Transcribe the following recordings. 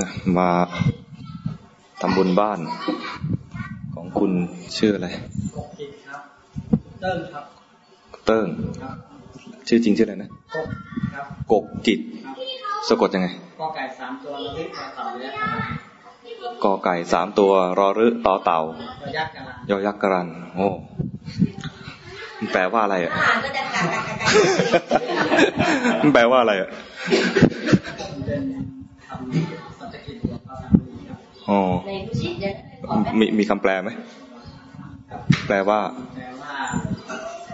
นะมาทำบุญบ้านของคุณชื่ออะไรกบกิจครับ เติ้งครับ เติ้งครับชื่อจริงชื่ออะไรนะกบครับกกจิตครับสะกดยังไงกอไก่สามตัวระลึกต่อเต่ายักษ์กระลันกอไก่สามตัวรอรึต่อเต่าตัวยักษ์กระลันยอยักษ์กรันโอ้มันแปลว่าอะไรอะอ่านก็จะกากากากามันแปลว่าอะไรอะ อ๋อในดูสิเดี๋ยวขอแป๊บมีมีคำแปลไหมครับแปลว่าแปลว่า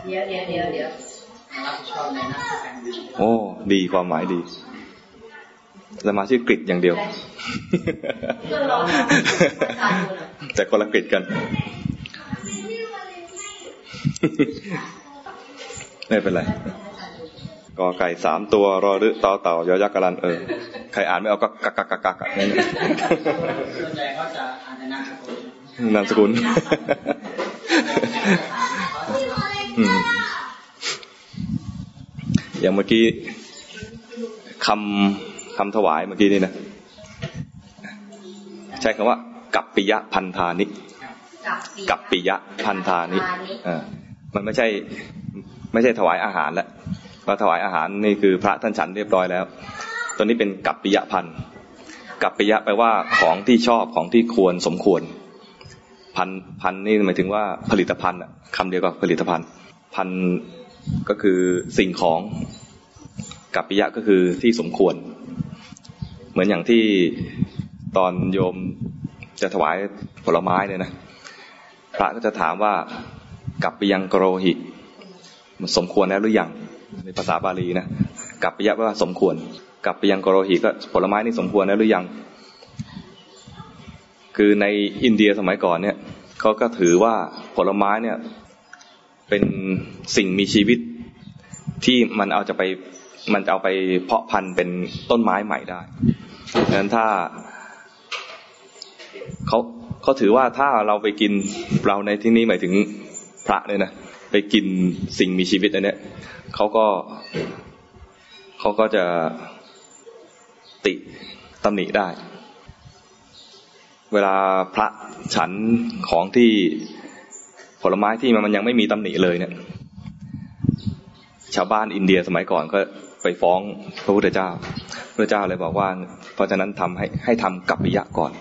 เดี๋ยวเดี๋ยวเดี๋ยวเดี๋ยวรับผิดชอบในหน้าที่การงานโอ้ดีความหมายดีสมาชื่อกริดอย่างเดียวเพื่อลองทำการดูหน่อยแต่คนละกริดกัน ไม่เป็นไร กอไก่สามตัวรอรึต่อเต่ายอยักษ์กรันเออใครอ่านไม่เอาก็กักกักกักกักกักนั่นแหละส่วนใหญ่เขาจะอ่านในนามสกุลนามสกุลอืมอย่างเมื่อกี้คำคำถวายเมื่อกี้นี่นะ ใช้คำว่า กัปปิยะพันธานิกัปปิยะพันธานิเออมันไม่ใช่ ไม่ใช่ถวายอาหารแล้ว เพราถวายอาหารนี่คือพระท่านฉันเรียบร้อยแล้ว ตัวนี้เป็นกัปปิยะพันธ์กัปปิยะแปลว่าของที่ชอบของที่ควรสมควร พันพันนี่หมายถึงว่าผลิตภัณฑ์อะคำเดียวกับผลิตภัณฑ์ พันก็คือสิ่งของกัปปิยะก็คือที่สมควร เหมือนอย่างที่ตอนโยมจะถวายผลไม้เนี่ยนะพระก็จะถามว่ากับไปยังกโรหิมันสมควรแล้วหรือยัง ในภาษาบาลีนะกับไปยะว่าสมควรกับไปยังกโรหิก็ผลไม้นี่สมควรแล้วหรือยัง คือในอินเดียสมัยก่อนเนี่ยเขาก็ถือว่าผลไม้เนี่ยเป็นสิ่งมีชีวิตที่มันเอาจะไปมันจะเอาไปเพาะพันธุ์เป็นต้นไม้ใหม่ได้ดังนั้นถ้าเขาเขาถือว่าถ้าเราไปกินเราในที่นี้หมายถึงพระเนี่ยนะ ไปกินสิ่งมีชีวิตอันเนี้ยเขาก็เขาก็จะติตำหนิได้ เวลาพระฉันของที่ผลไม้ที่มันยังไม่มีตำหนิเลยเนี่ย ชาวบ้านอินเดียสมัยก่อนก็ไปฟ้องพระพุทธเจ้า พระเจ้าเลยบอกว่า เพราะฉะนั้นทำให้ให้ทำกัปปิยะก่อน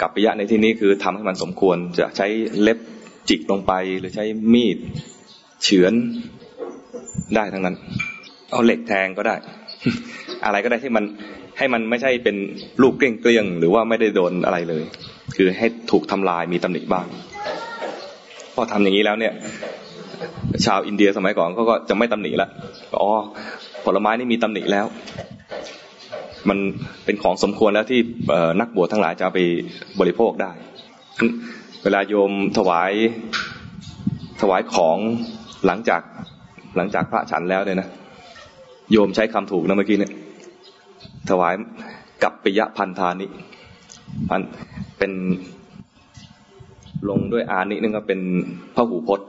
กัปปิยะในที่นี้คือทำให้มันสมควรจะใช้เล็บ จิกลงไปหรือใช้มีดเฉือนได้ทั้งนั้น เอาเหล็กแทงก็ได้ อะไรก็ได้ที่มันให้มันไม่ใช่เป็นลูกเกลี้ยงเกลี้ยงหรือว่าไม่ได้โดนอะไรเลย คือให้ถูกทำลายมีตำหนิบ้างพอทำอย่างนี้แล้วเนี่ย ชาวอินเดียสมัยก่อนเขาก็จะไม่ตำหนิละอ๋อผลไม้นี่มีตำหนิแล้ว มันเป็นของสมควรแล้วที่นักบวชทั้งหลายจะไปบริโภคได้ เวลาโยมถวายถวายของหลังจากหลังจากพระฉันแล้วเนี่ยนะโยมใช้คำถูกนะเมื่อกี้เนี่ย ถวายกับปิยพันธานิพันเป็นลงด้วยอานินึงก็เป็นพระหูพจน์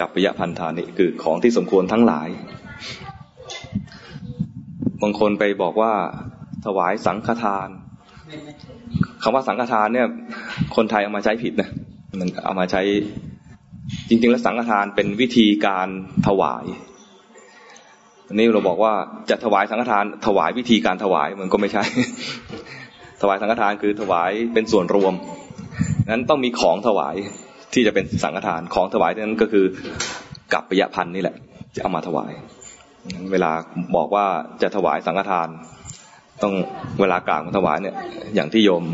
กับปิยพันธานิคือของที่สมควรทั้งหลาย บางคนไปบอกว่าถวายสังฆทาน คำว่าสังฆทานเนี่ย คนไทยเอามาใช้ผิดนะมันเอามาใช้จริง ๆ แล้วสังฆทานเป็นวิธีการถวายอันนี้เราบอกว่าจะถวายสังฆทานถวายวิธีการถวายมันก็ไม่ใช่ ถวายสังฆทานคือถวายเป็นส่วนรวมนั้นต้องมีของถวายที่จะเป็นสังฆทานของถวายนั้นก็คือกับปยพันธ์นี่แหละจะเอามาถวาย เวลาบอกว่าจะถวายสังฆทาน ต้องเวลากล่าวคำถวายเนี่ย อย่างที่โยม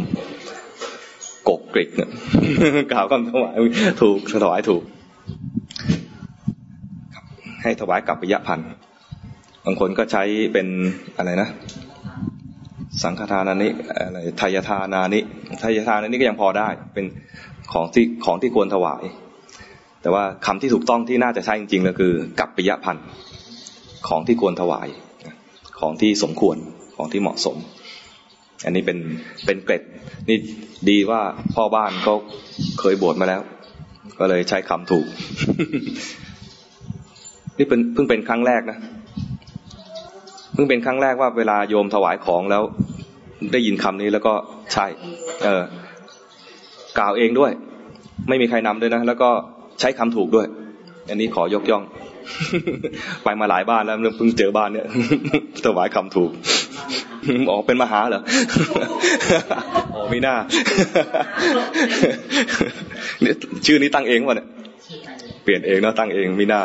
กกกริกเนี่ยกล่าวคำถวายถูกถวายถูก ให้ถวายกับปิยพันธ์บางคนก็ใช้เป็นอะไรนะ สังฆทานานิอะไรทายทานานิทายทานานิก็ยังพอได้ เป็นของที่ของที่ควรถวาย แต่ว่าคำที่ถูกต้องที่น่าจะใช้จริงๆก็คือ กับปิยพันธ์ของที่ควรถวาย ของที่สมควร ของที่เหมาะสม อันนี้เป็นเป็นเกร็ดนี่ดีว่าพ่อบ้านก็เคยบวชมาแล้ว ก็เลยใช้คำถูก นี่เป็นเพิ่งเป็นครั้งแรกนะเพิ่งเป็นครั้งแรกว่าเวลาโยมถวายของแล้ว ได้ยินคำนี้แล้วก็ใช่ เออ กล่าวเองด้วย ไม่มีใครนำด้วยนะ แล้วก็ใช้คำถูกด้วย อันนี้ขอยกย่อง ไปมาหลายบ้านแล้วเพิ่งเจอบ้านเนี่ยถวายคำถูก อ๋อเป็นมหาเหรออ๋อไม่น่า ชื่อนี้ตั้งเองวะเนี่ย เปลี่ยนเองนะตั้งเองไม่น่า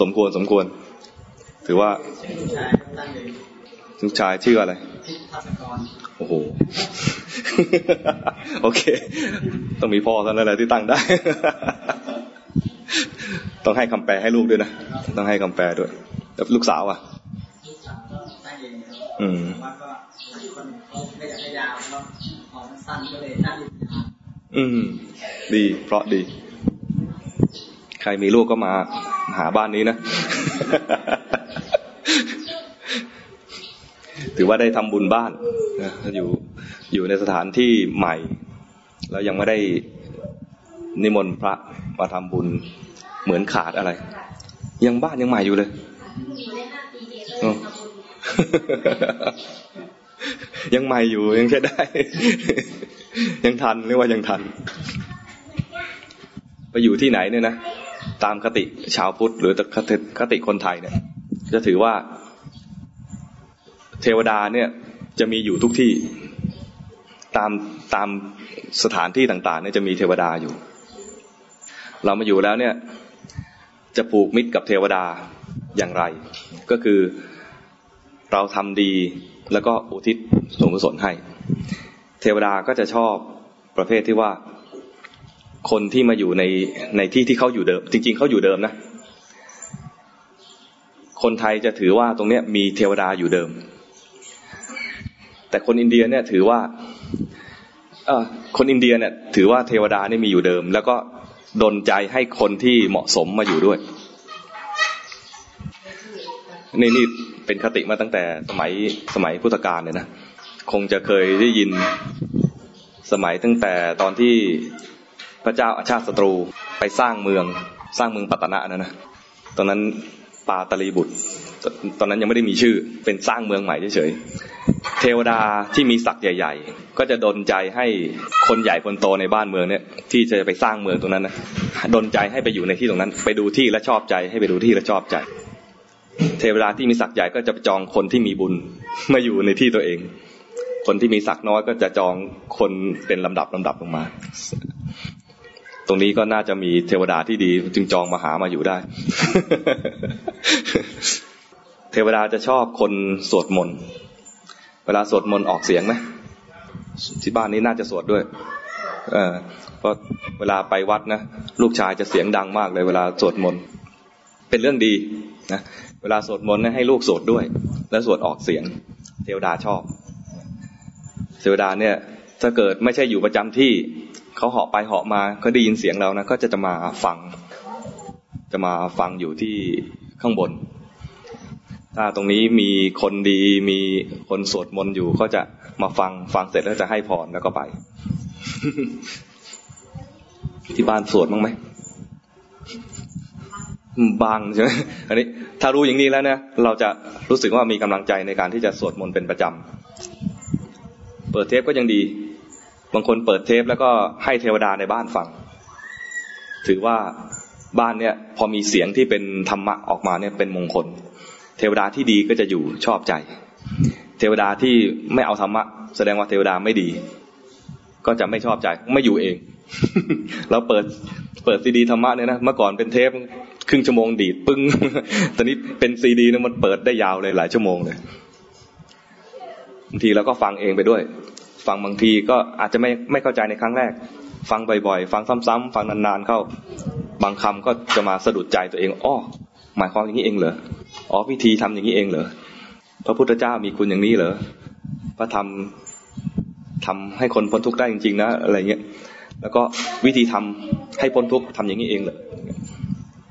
สมควรสมควร ถือว่าลูกชายชื่ออะไร โอ้โห โอเค ต้องมีพ่อเท่านั้นแหละที่ตั้งได้ ต้องให้คำแปลให้ลูกด้วยนะ ต้องให้คำแปลด้วย แล้วลูกสาวอะ อืมอืม ดี เพราะดี ใครมีลูกก็มาหาบ้านนี้นะ ถือว่าได้ทำบุญบ้านนะอยู่อยู่ในสถานที่ใหม่ แล้วยังไม่ได้นิมนต์พระมาทำบุญเหมือนขาดอะไร ยังบ้านยังใหม่อยู่เลย ยังใหม่อยู่ยังใช้ได้ ยังทันเรียกว่ายังทัน ไปอยู่ที่ไหนเนี่ยนะตามคติชาวพุทธหรือคติคนไทยเนี่ย จะถือว่า เทวดาเนี่ย จะมีอยู่ทุกที่ตามตามสถานที่ต่าง ๆ เนี่ยจะมีเทวดาอยู่ เรามาอยู่แล้วเนี่ย จะผูกมิตรกับเทวดาอย่างไร ก็คือ เราทำดีแล้วก็อุทิศส่วนกุศลให้ เทวดาก็จะชอบประเภทที่ว่าคนที่มาอยู่ในในที่ที่เขาอยู่เดิม จริง ๆเขาอยู่เดิมนะ คนไทยจะถือว่าตรงเนี้ยมีเทวดาอยู่เดิม แต่คนอินเดียเนี่ยถือว่าเออคนอินเดียเนี่ยถือว่าเทวดานี่มีอยู่เดิม แล้วก็ดนใจให้คนที่เหมาะสมมาอยู่ด้วยนี่นี่ เป็นคติมาตั้งแต่สมัยสมัยพุทธกาลเลยนะคงจะเคยได้ยินสมัยตั้งแต่ตอนที่พระเจ้าอาชาติศัตรูไปสร้างเมือง สร้างเมืองปัตนะนะนะตอนนั้นปาตลีบุตร ตอนนั้นยังไม่ได้มีชื่อเป็นสร้างเมืองใหม่เฉยๆเทวดาที่มีศักดิ์ใหญ่ ๆ ก็จะดนใจให้คนใหญ่คนโตในบ้านเมืองเนี่ยที่จะไปสร้างเมืองตรงนั้นนะดนใจให้ไปอยู่ในที่ตรงนั้น ไปดูที่และชอบใจให้ไปดูที่และชอบใจ เทวดาที่มีศักดิ์ใหญ่ก็จะจองคนที่มีบุญมาอยู่ในที่ตัวเอง คนที่มีศักดิ์น้อยก็จะจองคนเป็นลำดับลำดับลงมา ตรงนี้ก็น่าจะมีเทวดาที่ดี จึงจองมาหามาอยู่ได้ เทวดาจะชอบคนสวดมนต์เวลาสวดมนต์ออกเสียงไหมที่บ้านนี้น่าจะสวดด้วย เออเพราะเวลาไปวัดนะลูกชายจะเสียงดังมากเลย เวลาสวดมนต์เป็นเรื่องดีนะ เวลาสวดมนต์ให้ลูกสวดด้วย แล้วสวดออกเสียง เทวดาชอบ เทวดาเนี่ยถ้าเกิดไม่ใช่อยู่ประจำที่เขาเหาะไปเหาะมาก็ได้ยินเสียงเรานะก็จะจะมาฟัง จะมาฟังอยู่ที่ข้างบน ถ้าตรงนี้มีคนดีมีคนสวดมนต์อยู่ก็จะมาฟังฟังเสร็จแล้วจะให้พรแล้วก็ไป ที่บ้านสวดมั้งไหม บางใช่ไหมอันนี้ถ้ารู้อย่างนี้แล้วเนี่ยเราจะรู้สึกว่ามีกำลังใจในการที่จะสวดมนต์เป็นประจำเปิดเทปก็ยังดี บางคนเปิดเทปแล้วก็ให้เทวดาในบ้านฟัง ถือว่าบ้านเนี่ยพอมีเสียงที่เป็นธรรมะออกมาเนี่ยเป็นมงคล เทวดาที่ดีก็จะอยู่ชอบใจ เทวดาที่ไม่เอาธรรมะ แสดงว่าเทวดาไม่ดี ก็จะไม่ชอบใจไม่อยู่เอง เราเปิดเปิดซีดีธรรมะเนี่ยนะเมื่อก่อนเป็นเทป ครึ่งชั่วโมงดีดปึ้ง ตอนนี้เป็นซีดีนี่ยมันเปิดได้ยาวเลยหลายชั่วโมงเลยบางทีเราก็ฟังเองไปด้วย ฟังบางทีก็อาจจะไม่ไม่เข้าใจในครั้งแรก ฟังบ่อยๆ ฟังซ้ำๆฟังนานๆเข้า บางคำก็จะมาสะดุดใจตัวเองอ้อหมายความอย่างนี้เองเหรออ๋อวิธีทำอย่างนี้เองเหรอพระพุทธเจ้ามีคุณอย่างนี้เหรอพระธรรมทำให้คนพ้นทุกข์ได้จริงๆนะอะไรเงี้ยแล้วก็วิธีทำให้พ้นทุกข์ทำอย่างนี้เองเหรอ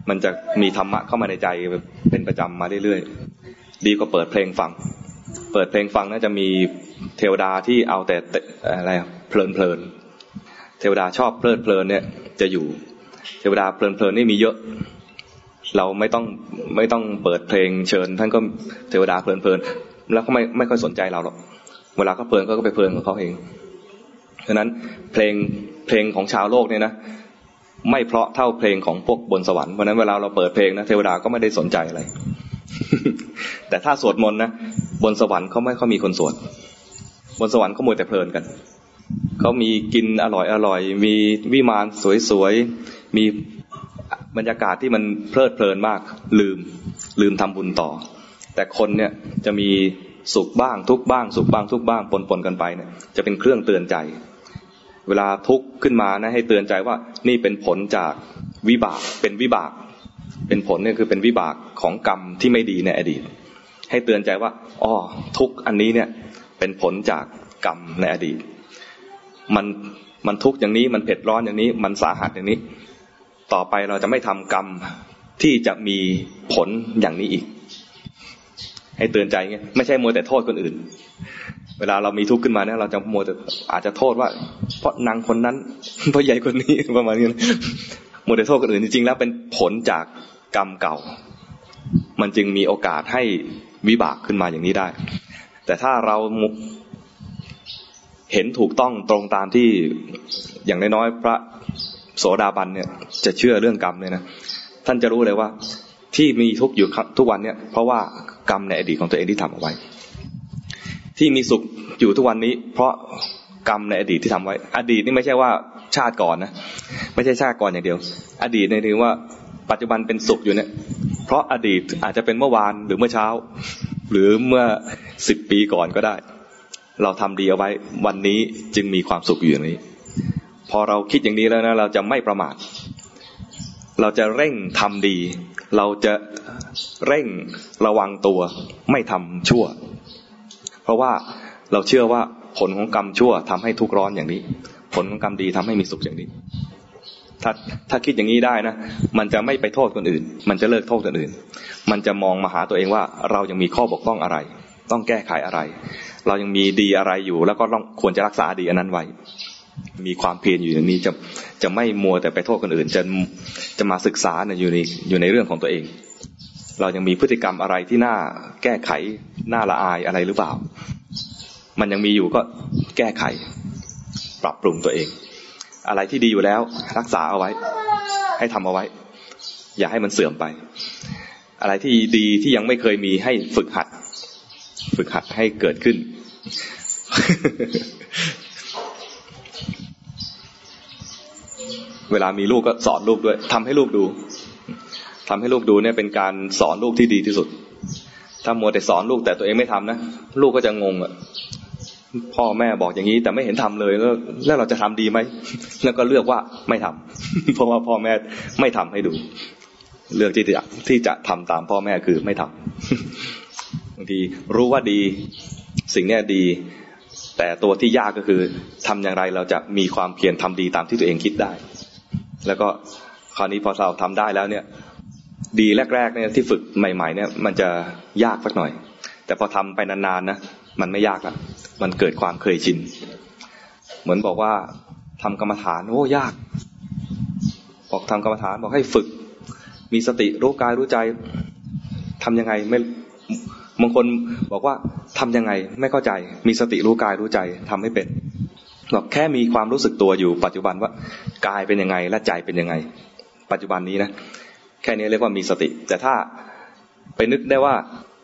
มันจะมีธรรมะเข้ามาในใจเป็นประจำมาเรื่อยๆ ดีกว่าเปิดเพลงฟัง เปิดเพลงฟังน่าจะมีเทวดาที่เอาแต่อะไรเพลินเพลินเทวดาชอบเพลินเพลินเนี่ยจะอยู่ เทวดาเพลินเพลินนี่มีเยอะ เราไม่ต้องไม่ต้องเปิดเพลงเชิญ ท่านก็เทวดาเพลินเพลินแล้วก็ไม่ไม่ค่อยสนใจเราหรอก เวลาเขาเพลินก็ไปเพลินของเขาเอง ฉะนั้นเพลงเพลงของชาวโลกเนี่ยนะ ไม่เพราะเท่าเพลงของพวกบนสวรรค์เพราะนั้นเวลาเราเปิดเพลงนะเทวดาก็ไม่ได้สนใจอะไร แต่ถ้าสวดมนต์นะบนสวรรค์เขาไม่เขามีคนสวด บนสวรรค์เขามัวแต่เพลินกันเขามีกินอร่อยอร่อย มีวิมานสวยๆ มีบรรยากาศที่มันเพลิดเพลินมาก ลืมลืมทำบุญต่อ แต่คนเนี่ยจะมีสุขบ้างทุกบ้าง สุขบ้างทุกบ้างปนปนกันไปเนี่ยจะเป็นเครื่องเตือนใจ เวลาทุกข์ขึ้นมานะให้เตือนใจว่านี่เป็นผลจากวิบากเป็นวิบาก เป็นผลเนี่ยคือเป็นวิบากของกรรมที่ไม่ดีในอดีต ให้เตือนใจว่าอ๋อทุกอันนี้เนี่ยเป็นผลจากกรรมในอดีต มันมันทุกข์อย่างนี้มันเผ็ดร้อนอย่างนี้ มันสาหัสอย่างนี้ ต่อไปเราจะไม่ทำกรรมที่จะมีผลอย่างนี้อีก ให้เตือนใจไงไม่ใช่มัวแต่โทษคนอื่น เวลาเรามีทุกข์ขึ้นมาเนี่ยเราจะมัวแต่อาจจะโทษว่า เพราะนางคนนั้น เพราะใหญ่คนนี้ประมาณนี้มัวแต่โทษคนอื่นจริงๆแล้วเป็นผลจากกรรมเก่า มันจึงมีโอกาสให้วิบากขึ้นมาอย่างนี้ได้ แต่ถ้าเราเห็นถูกต้องตรงตามที่อย่างน้อยๆพระโสดาบันเนี่ย จะเชื่อเรื่องกรรมเลยนะท่านจะรู้เลยว่า ที่มีทุกข์อยู่ทุกวันเนี่ย เพราะว่ากรรมในอดีตของตัวเองที่ทำเอาไว้ ที่มีสุขอยู่ทุกวันนี้ เพราะกรรมในอดีตที่ทำไว้ อดีตนี่ไม่ใช่ว่าชาติก่อนนะไม่ใช่ชาติก่อนอย่างเดียว อดีตในถึงว่าปัจจุบันเป็นสุขอยู่เนี่ย เพราะอดีตอาจจะเป็นเมื่อวานหรือเมื่อเช้า หรือเมื่อสิบปีก่อนก็ได้ เราทำดีเอาไว้ วันนี้จึงมีความสุขอยู่อย่างนี้ พอเราคิดอย่างนี้แล้วนะเราจะไม่ประมาทเราจะเร่งทำดี เราจะเร่งระวังตัวไม่ทำชั่ว เพราะว่าเราเชื่อว่าผลของกรรมชั่วทำให้ทุกข์ร้อนอย่างนี้ ผลของกรรมดีทำให้มีสุขอย่างนี้ ถ้าถ้าคิดอย่างนี้ได้นะ มันจะไม่ไปโทษคนอื่น มันจะเลิกโทษคนอื่น มันจะมองมาหาตัวเองว่าเรายังมีข้อบกพร่องอะไร ต้องแก้ไขอะไร เรายังมีดีอะไรอยู่ แล้วก็ต้องควรจะรักษาดีอันนั้นไว้ มีความเพียรอยู่อย่างนี้จะจะไม่มัวแต่ไปโทษคนอื่น จะจะมาศึกษาอยู่ในอยู่ในเรื่องของตัวเอง เรายังมีพฤติกรรมอะไรที่น่าแก้ไขน่าละอายอะไรหรือเปล่า มันยังมีอยู่ก็แก้ไข ปรับปรุงตัวเอง อะไรที่ดีอยู่แล้ว รักษาเอาไว้ ให้ทำเอาไว้ อย่าให้มันเสื่อมไป อะไรที่ดีที่ยังไม่เคยมีให้ฝึกหัด ฝึกหัดให้เกิดขึ้นเวลามีลูกก็สอนลูกด้วยทำให้ลูกดู ทำให้ลูกดูเนี่ยเป็นการสอนลูกที่ดีที่สุด ถ้ามัวแต่สอนลูกแต่ตัวเองไม่ทำนะลูกก็จะงงอะพ่อแม่บอกอย่างนี้ แต่ไม่เห็นทำเลยแล้วแล้วเราจะทำดีไหมแล้วก็เลือกว่าไม่ทำเพราะว่าพ่อแม่ไม่ทำให้ดู เลือกที่จะที่จะทำตามพ่อแม่คือไม่ทำบางทีรู้ว่าดี สิ่งนี้ดี แต่ตัวที่ยากก็คือทำอย่างไรเราจะมีความเพียรทำดีตามที่ตัวเองคิดได้ แล้วก็คราวนี้พอเราทำได้แล้วเนี่ย ดีแรกๆเนี่ยที่ฝึกใหม่ ๆ เนี่ย มันจะยากสักหน่อย แต่พอทำไปนานๆนะมันไม่ยากละมันเกิดความเคยชิน เหมือนบอกว่าทำกรรมฐานโอ้ยาก บอกทำกรรมฐานบอกให้ฝึก มีสติรู้กายรู้ใจ ทํำยังไงไม่บางคนบอกว่าทํำยังไงไม่เข้าใจ มีสติรู้กายรู้ใจทำให้เป็นบอกแค่มีความรู้สึกตัวอยู่ปัจจุบันว่ากายเป็นยังไงและใจเป็นยังไง ปัจจุบันนี้นะ แค่นี้เรียกว่ามีสติ แต่ถ้าไปนึกได้ว่า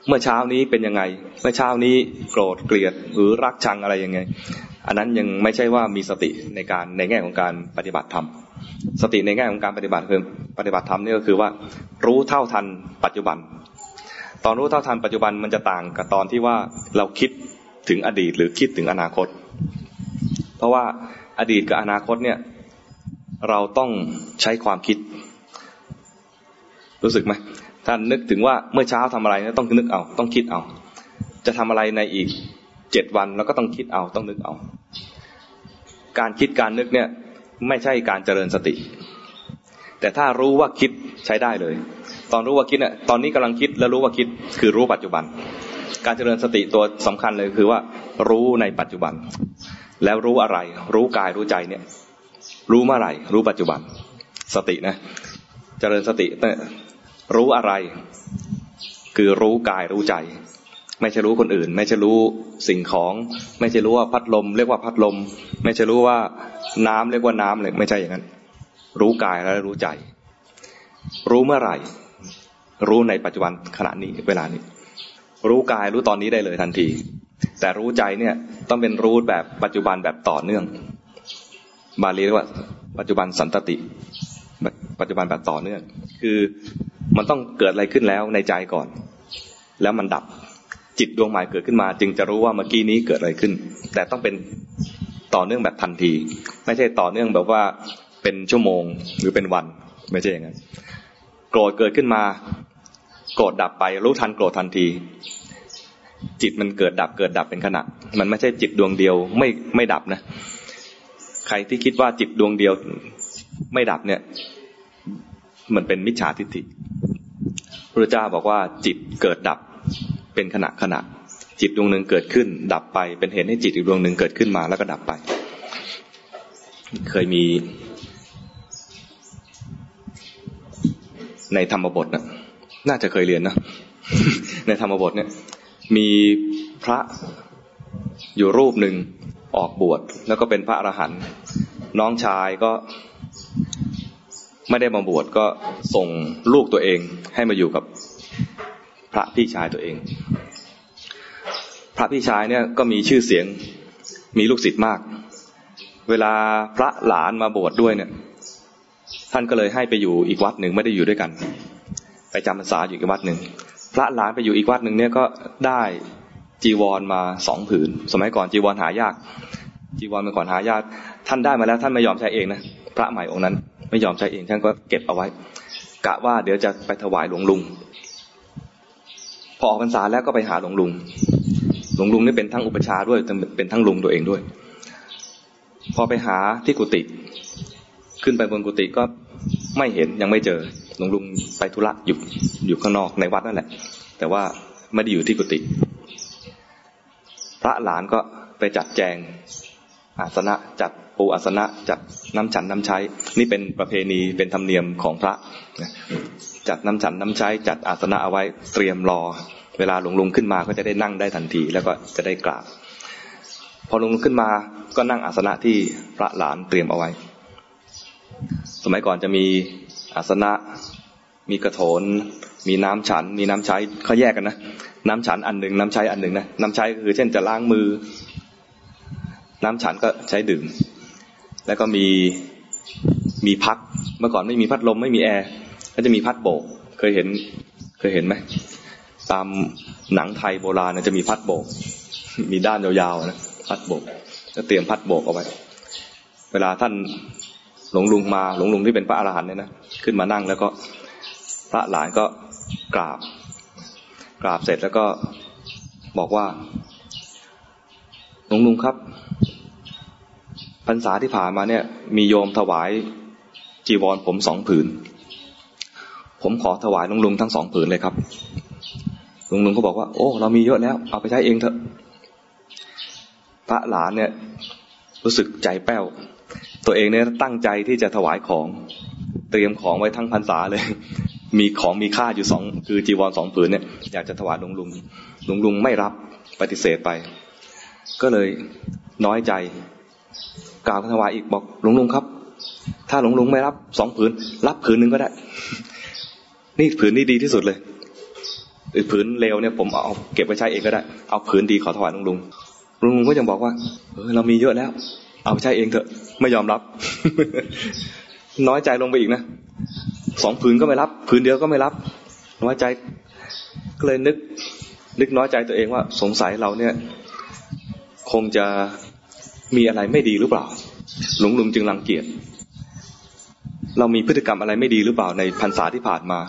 เมื่อเช้านี้เป็นยังไง เมื่อเช้านี้โกรธเกลียดหรือรักชังอะไรยังไง อันนั้นยังไม่ใช่ว่ามีสติในการในแง่ของการปฏิบัติธรรม สติในแง่ของการปฏิบัติคือปฏิบัติธรรมนี่ก็คือว่า รู้เท่าทันปัจจุบัน ตอนรู้เท่าทันปัจจุบันมันจะต่างกับตอนที่ว่าเราคิดถึงอดีตหรือคิดถึงอนาคต เพราะว่าอดีตกับอนาคตเนี่ยเราต้องใช้ความคิด รู้สึกไหมท่านนึกถึงว่าเมื่อเช้าทำอะไรนี่ยต้องนึกเอา ต้องคิดเอา จะทำอะไรในอีกเจ็ดวันแล้วก็ต้องคิดเอา ต้องนึกเอา การคิดการนึกเนี่ยไม่ใช่การเจริญสติ แต่ถ้ารู้ว่าคิดใช้ได้เลย ตอนรู้ว่าคิดเนี่ยตอนนี้กำลังคิดแล้วรู้ว่าคิดคือรู้ปัจจุบัน การเจริญสติตัวสำคัญเลยคือว่า รู้ในปัจจุบัน แล้วรู้อะไร รู้กายรู้ใจเนี่ย รู้เมื่อไหร่ รู้ปัจจุบัน สตินะ เจริญสติ รู้อะไร คือรู้กายรู้ใจ ไม่ใช่รู้คนอื่น ไม่ใช่รู้สิ่งของ ไม่ใช่รู้ว่าพัดลม เรียกว่าพัดลม ไม่ใช่รู้ว่าน้ำเรียกว่าน้ำเลยไม่ใช่อย่างนั้น รู้กายแล้วรู้ใจ รู้เมื่อไหร่ รู้ในปัจจุบันขณะนี้เวลานี้ รู้กายรู้ตอนนี้ได้เลยทันที แต่รู้ใจเนี่ยต้องเป็นรู้แบบปัจจุบันแบบต่อเนื่อง บาลีเรียกว่า ปัจจุบันสันตติ ปัจจุบันแบบต่อเนื่อง คือ มันต้องเกิดอะไรขึ้นแล้วในใจก่อน แล้วมันดับจิตดวงใหม่เกิดขึ้นมา จึงจะรู้ว่าเมื่อกี้นี้เกิดอะไรขึ้น แต่ต้องเป็นต่อเนื่องแบบทันที ไม่ใช่ต่อเนื่องแบบว่าเป็นชั่วโมงหรือเป็นวัน ไม่ใช่อย่างนั้นโกรธเกิดขึ้นมา โกรธดับไป รู้ทันโกรธทันที จิตมันเกิดดับเกิดดับเป็นขณะ มันไม่ใช่จิตดวงเดียวไม่ไม่ดับนะ ใครที่คิดว่าจิตดวงเดียวไม่ดับเนี่ย มันเป็นมิจฉาทิฏฐิพระเจ้าบอกว่าจิตเกิดดับเป็นขณะขณะ จิตดวงหนึ่งเกิดขึ้น ดับไปเป็นเหตุให้จิตอีกดวงหนึ่งเกิดขึ้นมาแล้วก็ดับไป เคยมีในธรรมบทนะน่าจะเคยเรียนนะ ในธรรมบทเนี่ย มีพระอยู่รูปหนึ่งออกบวชแล้วก็เป็นพระอรหันต์น้องชายก็ ไม่ได้มาบวชก็ส่งลูกตัวเองให้มาอยู่กับพระพี่ชายตัวเอง พระพี่ชายเนี่ยก็มีชื่อเสียงมีลูกศิษย์มาก เวลาพระหลานมาบวชดด้วยเนี่ย ท่านก็เลยให้ไปอยู่อีกวัดหนึ่งไม่ได้อยู่ด้วยกัน ไปจำพรรษาอยู่อีกวัดหนึ่งพระหลานไปอยู่อีกวัดหนึ่งเนี่ยก็ได้จีวรมาสองผืน สมัยก่อนจีวรหายาก จีวรเมื่อก่อนหายาก ท่านได้มาแล้วท่านไม่ยอมใช้เองนะพระใหม่องค์นั้น ไม่ยอมใช้เองท่านก็เก็บเอาไว้ กะว่าเดี๋ยวจะไปถวายหลวงลุง พอออกพรรษาแล้วก็ไปหาหลวงลุง หลวงลุงนี่เป็นทั้งอุปชาด้วยเป็นทั้งลุงตัวเองด้วย พอไปหาที่กุฏิขึ้นไปบนกุฏิก็ไม่เห็นยังไม่เจอหลวงลุงไปธุระอยู่อยู่ข้างนอกในวัดนั่นแหละ แต่ว่าไม่ได้อยู่ที่กุฏิพระหลานก็ไปจัดแจงอาสนะจัด ปูอาสนะจัดน้ำฉันน้ำใช้ นี่เป็นประเพณีเป็นธรรมเนียมของพระ จัดน้ำฉันน้ำใช้ จัดอาสนะเอาไว้เตรียมรอ เวลาหลวงลุงขึ้นมาก็จะได้นั่งได้ทันที แล้วก็จะได้กราบพอหลวงลุงขึ้นมาก็นั่งอาสนะที่พระหลานเตรียมเอาไว้ สมัยก่อนจะมีอาสนะมีกระโถน มีน้ำฉัน มีน้ำใช้เขาแยกกันนะน้ำฉันอันหนึ่งน้ำใช้อันหนึ่งนะ น้ำใช้ก็คือเช่นจะล้างมือ น้ำฉันก็ใช้ดื่ม แล้วก็มีมีพัดเมื่อก่อนไม่มีพัดลมไม่มีแอร์ก็จะมีพัดโบก เคยเห็นเคยเห็นไหมตามหนังไทยโบราณจะมีพัดโบก มีด้านยาวๆนะพัดโบกก็เตรียมพัดโบกเอาไว้ เวลาท่านหลวงลุงมาหลวงลุงที่เป็นพระอรหันต์เนี่ยนะขึ้นมานั่งแล้วก็พระหลานก็กราบ กราบเสร็จแล้วก็บอกว่าหลวงลุงครับ พรรษาที่ผ่านมาเนี่ย มีโยมถวายจีวรผมสองผืน ผมขอถวายลุงลุงทั้งสองผืนเลยครับ ลุงลุงก็บอกว่า โอ้ เรามีเยอะแล้ว เอาไปใช้เองเถอะ พระหลานเนี่ย รู้สึกใจแป้ว ตัวเองเนี่ยตั้งใจที่จะถวายของ เตรียมของไว้ทั้งพรรษาเลย มีของมีค่าอยู่สองคือจีวรสองผืนเนี่ย อยากจะถวายลุงลุง ลุงลุงไม่รับปฏิเสธไป ก็เลยน้อยใจ กล่าวถวายอีกบอกหลวงลุงครับ ถ้าหลวงลุงไม่รับสองผืน รับผืนหนึ่งก็ได้ นี่ผืนนี้ดีที่สุดเลยผืนเลวเนี่ยผมเอาเก็บไว้ใช้เองก็ได้ เอาผืนดีขอถวายหลวงลุงหลวงลุงก็ยังบอกว่าเออเรามีเยอะแล้ว เอาไปใช้เองเถอะ ไม่ยอมรับ น้อยใจลงไปอีกนะสองผืนก็ไม่รับผืนเดียวก็ไม่รับ น้อยใจก็เลยนึก นึกน้อยใจตัวเองว่าสงสัยเราเนี่ย คงจะ มีอะไรไม่ดีหรือเปล่า หลวงลุงจึงรังเกียจ เรามีพฤติกรรมอะไรไม่ดีหรือเปล่าในพรรษาที่ผ่านมา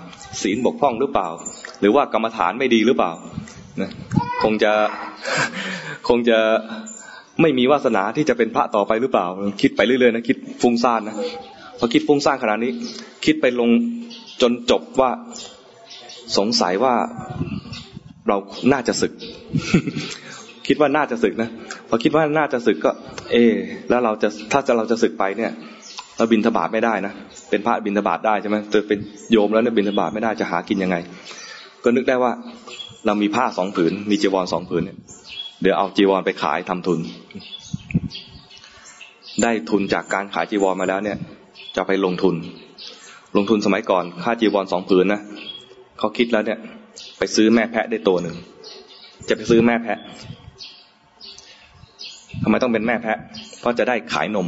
ศีลบกพร่องหรือเปล่า หรือว่ากรรมฐานไม่ดีหรือเปล่านะคงจะคงจะไม่มีวาสนาที่จะเป็นพระต่อไปหรือเปล่า คิดไปเรื่อยๆนะคิดฟุ้งซ่านนะพอคิดฟุ้งซ่านขนาดนี้ คิดไปลงจนจบว่าสงสัยว่าเราน่าจะศึก คิดว่าน่าจะศึกนะ พอคิดว่าน่าจะศึกก็ เอ แล้วเราจะถ้าจะเราจะศึกไปเนี่ยเราบินทบาทไม่ได้นะเป็นพระบินทบาทได้ใช่ไหมจะเป็นโยมแล้วเนี่ยบินทบาทไม่ได้จะหากินยังไง ก็นึกได้ว่า เรามีผ้าสองผืน มีจีวรสองผืนเนี่ยเดี๋ยวเอาจีวรไปขายทำทุน ได้ทุนจากการขายจีวรมาแล้วเนี่ย จะไปลงทุน ลงทุนสมัยก่อน ค่าจีวรสองผืนนะเขาคิดแล้วเนี่ย ไปซื้อแม่แพะได้ตัวหนึ่งจะไปซื้อแม่แพะ ทำไมต้องเป็นแม่แพะ เพราะจะได้ขายนม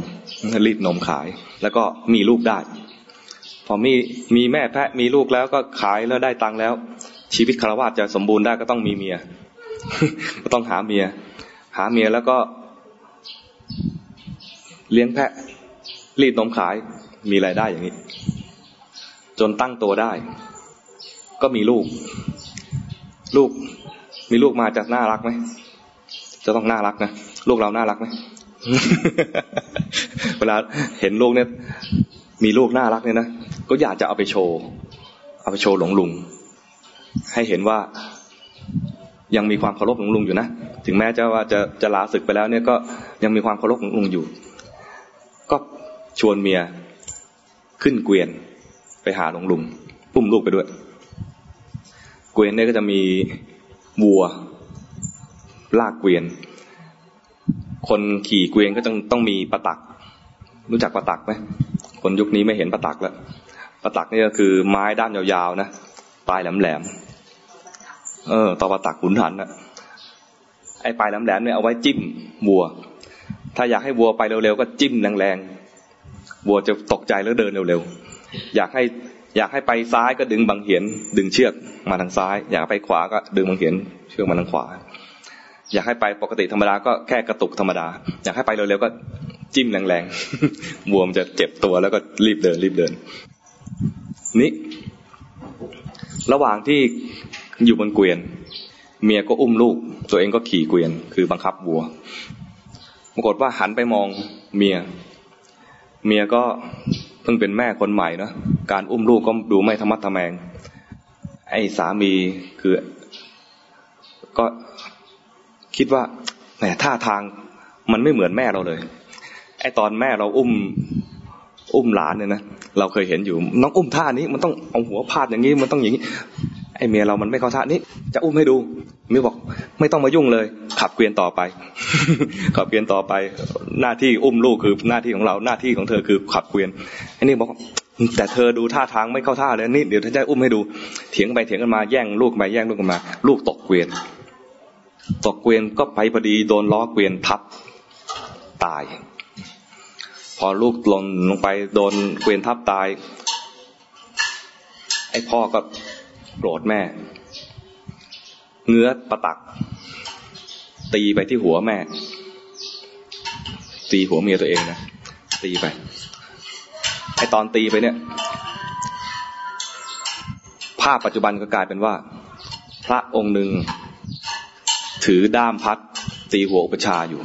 รีดนมขาย แล้วก็มีลูกได้ พอมีมีแม่แพะมีลูกแล้วก็ขายแล้วได้ตังค์แล้ว ชีวิตคารวะจะสมบูรณ์ได้ก็ต้องมีเมีย ก็ต้องหาเมีย หาเมียแล้วก็ เลี้ยงแพะ รีดนมขายมีรายได้อย่างนี้ จนตั้งตัวได้ ก็มีลูก ลูก มีลูกมาจะน่ารักไหมจะต้องน่ารักนะ ลูกเราน่ารักไหมเวลาเห็นลูกเนี่ย มีลูกน่ารักเนี่ยนะก็อยากจะเอาไปโชว์ เอาไปโชว์หลวงลุง ให้เห็นว่ายังมีความเคารพหลวงลุงอยู่นะถึงแม้จะว่าจะจะลาศึกไปแล้วเนี่ยก็ยังมีความเคารพหลวงลุงอยู่ ก็ชวนเมียขึ้นเกวียนไปหาหลวงลุงปุ้มลูกไปด้วย เกวียนเนี่ยก็จะมีวัว ลากเกวียน คนขี่เกวียนก็ต้องต้องมีประตัก รู้จักประตักไหมคนยุคนี้ไม่เห็นประตักแล้วประตักนี่ก็คือไม้ด้ามยาวๆนะปลายแหลมๆเออต่อประตักขุนหันนะไอ้ปลายแหลมๆเนี่ยเอาไว้จิ้มวัว ถ้าอยากให้วัวไปเร็วๆก็จิ้มแรงๆวัวจะตกใจแล้วเดินเร็วๆอยากให้อยากให้ไปซ้ายก็ดึงบังเหียนดึงเชือกมาทางซ้าย อยากไปขวาก็ดึงบังเหียนเชือกมาทางขวา อยากให้ไปปกติธรรมดาก็แค่กระตุกธรรมดา อยากให้ไปเร็วๆก็จิ้มแรงๆวัวมันจะเจ็บตัวแล้วก็รีบเดิน รีบเดิน นี่ระหว่างที่อยู่บนเกวียน เมียก็อุ้มลูก ตัวเองก็ขี่เกวียน คือบังคับวัวปรากฏว่าหันไปมองเมีย เมียก็เพิ่งเป็นแม่คนใหม่เนาะการอุ้มลูกก็ดูไม่ธรรมะทแมง ไอ้สามีคือ ก็ คิดว่าแหมท่าทางมันไม่เหมือนแม่เราเลย ไอตอนแม่เราอุ้มอุ้มหลานเนี่ยนะเราเคยเห็นอยู่ น้องอุ้มท่านี้มันต้องเอาหัวพาดอย่างนี้มันต้องอย่างนี้ ไอเมียเรามันไม่เข้าท่านี้จะอุ้มให้ดูเมียบอก ไม่ต้องมายุ่งเลย ขับเกวียนต่อไป ขับเกวียนต่อไป หน้าที่อุ้มลูกคือหน้าที่ของเราหน้าที่ของเธอคือขับเกวียนไอ้นี่บอกแต่เธอดูท่าทางไม่เข้าท่าเลยนี่เดี๋ยวเธอจะอุ้มให้ดูเถียงไปเถียงกันมาแย่งลูกไปแย่งลูกกันมา ลูกตกเกวียน ตกเกวียนก็ไปพอดีโดนล้อเกวียนทับตาย พอลูกหล่นลงไปโดนเกวียนทับตาย ไอ้พ่อก็โกรธแม่ เงื้อประตัก ตีไปที่หัวแม่ ตีหัวเมียตัวเองนะตีไปไอตอนตีไปเนี่ย ภาพปัจจุบันก็กลายเป็นว่า พระองค์หนึ่ง ถือด้ามพัดตีหัวอุปชาอยู่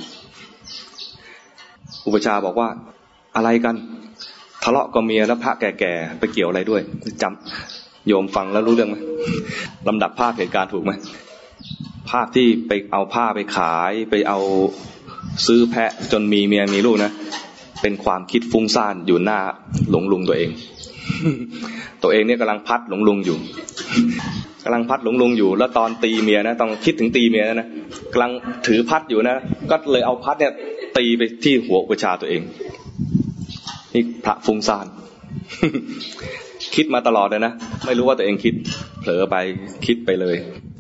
อุปชาบอกว่าอะไรกันทะเลาะกับเมียแล้วพระแก่ๆไปเกี่ยวอะไรด้วยจำโยมฟังแล้วรู้เรื่องไหมลำดับภาพเหตุการณ์ถูกไหมภาพที่ไปเอาผ้าไปขายไปเอาซื้อแพะจนมีเมียมีลูกนะเป็นความคิดฟุ้งซ่านอยู่หน้าหลงลุงตัวเอง ตัวเองเนี่ยกำลังพัดหลงลุงอยู่ กำลังพัดหลงลุงอยู่ แล้วตอนตีเมียนะต้องคิดถึงตีเมียนะนะกำลังถือพัดอยู่นะ ก็เลยเอาพัดเนี่ย ตีไปที่หัวอุปชาตัวเอง นี่พระฟุ้งซ่านคิดมาตลอดเลยนะไม่รู้ว่าตัวเองคิด เผลอไปคิดไปเลย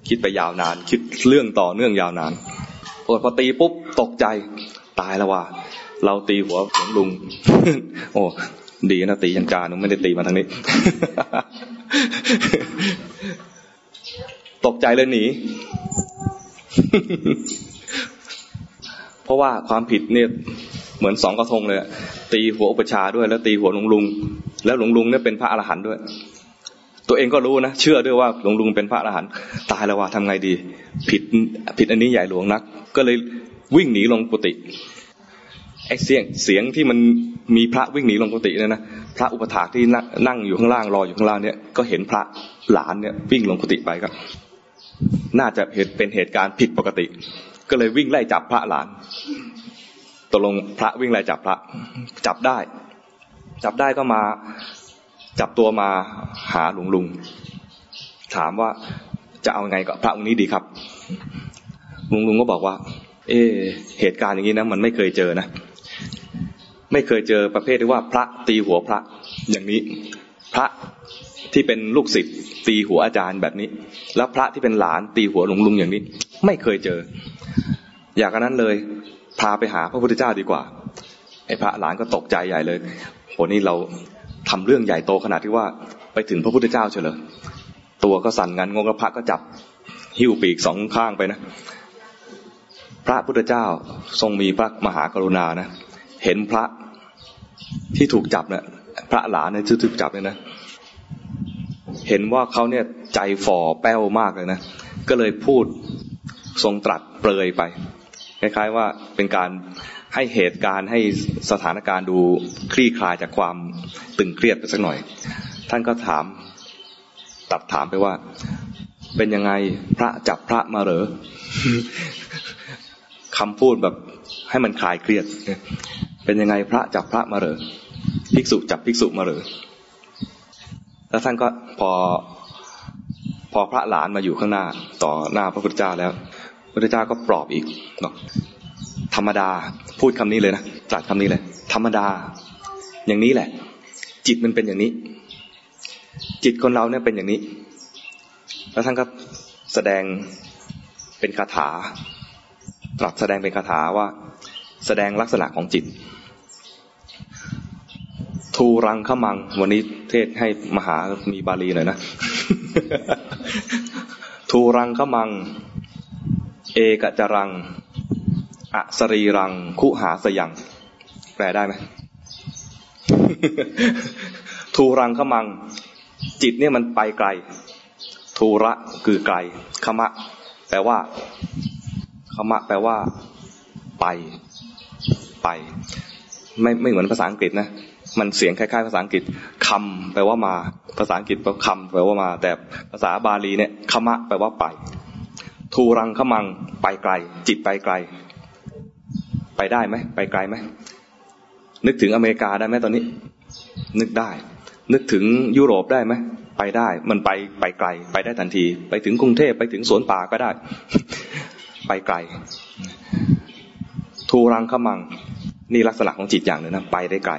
คิดไปยาวนาน คิดเรื่องต่อเนื่องยาวนานปวดพอตีปุ๊บตกใจตายแล้วว่า เราตีหัวหลวงลุง โอ้ดีนะตียังการไม่ได้ตีมาทางนี้ ตกใจเลยหนี เพราะว่าความผิดเนี่ยเหมือนสองกระทงเลยตีหัวอุปชาด้วยแล้วตีหัวหลวงลุง แล้วหลวงลุงเนี่ยเป็นพระอรหันต์ด้วย ตัวเองก็รู้นะเชื่อด้วยว่าหลวงลุงเป็นพระอรหันต์ตายแล้วว่าทำไงดี ผิดผิดอันนี้ใหญ่หลวงนัก ก็เลยวิ่งหนีลงกุฏิไอ้เสียงเสียงที่มันมีพระวิ่งหนีลงกุฏิเนี่ยนะพระอุปถากที่นั่งอยู่ข้างล่างรออยู่ข้างล่างเนี่ยก็เห็นพระหลานเนี่ยวิ่งลงกุฏิไปก็ น่าจะเหตุเป็นเหตุการณ์ผิดปกติ ก็เลยวิ่งไล่จับพระหลานตกลงพระวิ่งไล่จับพระ จับได้ จับได้ก็มา จับตัวมาหาหลวงลุง ถามว่าจะเอาไงกับพระองค์นี้ดีครับลุงลุงก็บอกว่า เออเหตุการณ์อย่างนี้นะมันไม่เคยเจอนะไม่เคยเจอประเภทที่ว่าพระตีหัวพระอย่างนี้ พระ ที่เป็นลูกศิษย์ตีหัวอาจารย์แบบนี้ แล้วพระที่เป็นหลานตีหัวหลวงลุงอย่างนี้ ไม่เคยเจอ อย่างนั้นเลย พาไปหาพระพุทธเจ้าดีกว่าไอ้พระหลานก็ตกใจใหญ่เลยโหนี่เราทำเรื่องใหญ่โตขนาดที่ว่าไปถึงพระพุทธเจ้าเฉลยตัวก็สั่นงันงงกระพระก็จับหิ้วปีกสองข้างไปนะ พระพุทธเจ้าทรงมีพระมหากรุณานะ เห็นพระที่ถูกจับเนะี่ยพระหลานเนี่ยที่ถูกจับเนี่ยนะ เห็นว่าเขาเนี่ยใจฝ่อแป้วมากเลยนะ ก็เลยพูดทรงตรัสเปลยไป คล้ายๆว่าเป็นการให้เหตุการณ์ให้สถานการณ์ดูคลี่คลายจากความตึงเครียดไปสักหน่อย ท่านก็ถามตัดถามไปว่า เป็นยังไงพระจับพระมาเหรอคำพูดแบบให้มันคลายเครียด เป็นยังไงพระจับพระมาเหรอภิกษุจับภิกษุมาเหรอ แล้วท่านก็พอพอพระหลานมาอยู่ข้างหน้าต่อหน้าพระพุทธเจ้าแล้วพระพุทธเจ้าก็ปลอบอีกเนาะธรรมดาพูดคำนี้เลยนะตรัสคำนี้เลย ธรรมดา อย่างนี้แหละ จิตมันเป็นอย่างนี้ จิตคนเราเนี่ยเป็นอย่างนี้ แล้วท่านก็แสดงเป็นคาถา ตรัสแสดงเป็นคาถาว่า แสดงลักษณะของจิต ทูรังขมัง วันนี้เทศให้มหามีบาลีหน่อยนะ ทูรังขมัง เอกจรัง อสรีรัง คุหาสยัง แปลได้ไหมทูรังขมัง จิตเนี่ยมันไปไกล ทูระคือไกลขมะ แปลว่าขมะ แปลว่า ไป ไป ไม่ไม่เหมือนภาษาอังกฤษนะ มันเสียงคล้ายๆ ภาษาอังกฤษคำแปลว่ามา ภาษาอังกฤษแปลคำแปลว่ามา แต่ภาษาบาลีเนี่ยขมะแปลว่าไป ทูรังขมังไปไกล จิตไปไกล ไปได้ไหมไปไกลไหมนึกถึงอเมริกาได้ไหมตอนนี้ นึกได้ นึกถึงยุโรปได้ไหมไปได้ มันไปไปไกล ไปได้ทันที ไปถึงกรุงเทพไปถึงสวนป่าก็ได้ ไปไกล ทูรังขมัง นี่ลักษณะของจิตอย่างหนึ่งนะไปได้ไกล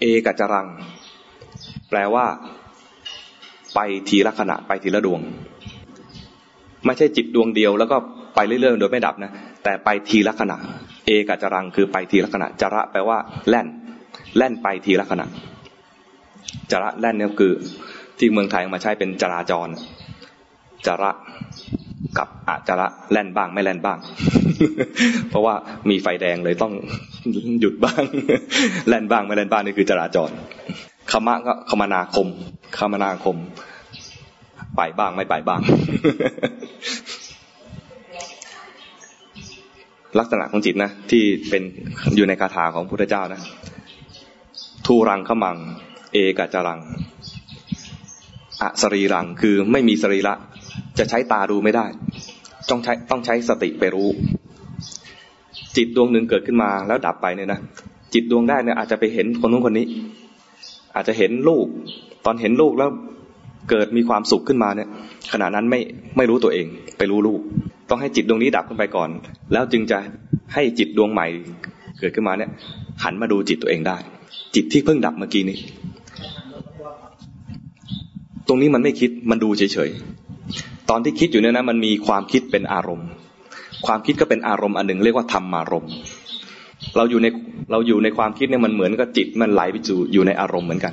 เอกัจรัง แปลว่า ไปทีละขณะไปทีละดวง ไม่ใช่จิตดวงเดียว แล้วก็ไปเรื่อยๆโดยไม่ดับนะ แต่ไปทีละขณะ เอกจรังคือไปทีละขณะจระแปลว่า แล่น แล่นไปทีละขณะจระแล่นเนี่ยคือ ที่เมืองไทยมาใช้เป็นจราจรจระ กับอาจระแล่นบ้างไม่แล่นบ้าง เพราะว่ามีไฟแดงเลยต้องหยุดบ้าง แล่นบ้างไม่แล่นบ้างนี่คือจราจรคมะก็คมนาคม คมนาคม ไปบ้างไม่ไปบ้าง ลักษณะของจิตนะที่เป็นอยู่ในคาถาของพุทธเจ้านะทูรังขมัง เอกจรังอสรีรังคือไม่มีสรีระ จะใช้ตาดูไม่ได้ ต้องใช้ต้องใช้สติไปรู้ จิตดวงหนึ่งเกิดขึ้นมาแล้วดับไปเนี่ยนะจิตดวงได้เนี่ยอาจจะไปเห็นคนนู้นคนนี้ อาจจะเห็นลูก ตอนเห็นลูกแล้วเกิดมีความสุขขึ้นมาเนี่ย ขณะนั้นไม่ไม่รู้ตัวเอง ไปรู้ลูก ต้องให้จิตดวงนี้ดับขึ้นไปก่อน แล้วจึงจะให้จิตดวงใหม่เกิดขึ้นมาเนี่ยหันมาดูจิตตัวเองได้ จิตที่เพิ่งดับเมื่อกี้นี้ ตรงนี้มันไม่คิดมันดูเฉย ตอนที่คิดอยู่เนี่ยนะมันมีความคิดเป็นอารมณ์ ความคิดก็เป็นอารมณ์อันหนึ่งเรียกว่าธรรมารมณ์เราอยู่ในเราอยู่ในความคิดเนี่ยมันเหมือนกับจิตมันไหลไปอยู่อยู่ในอารมณ์เหมือนกัน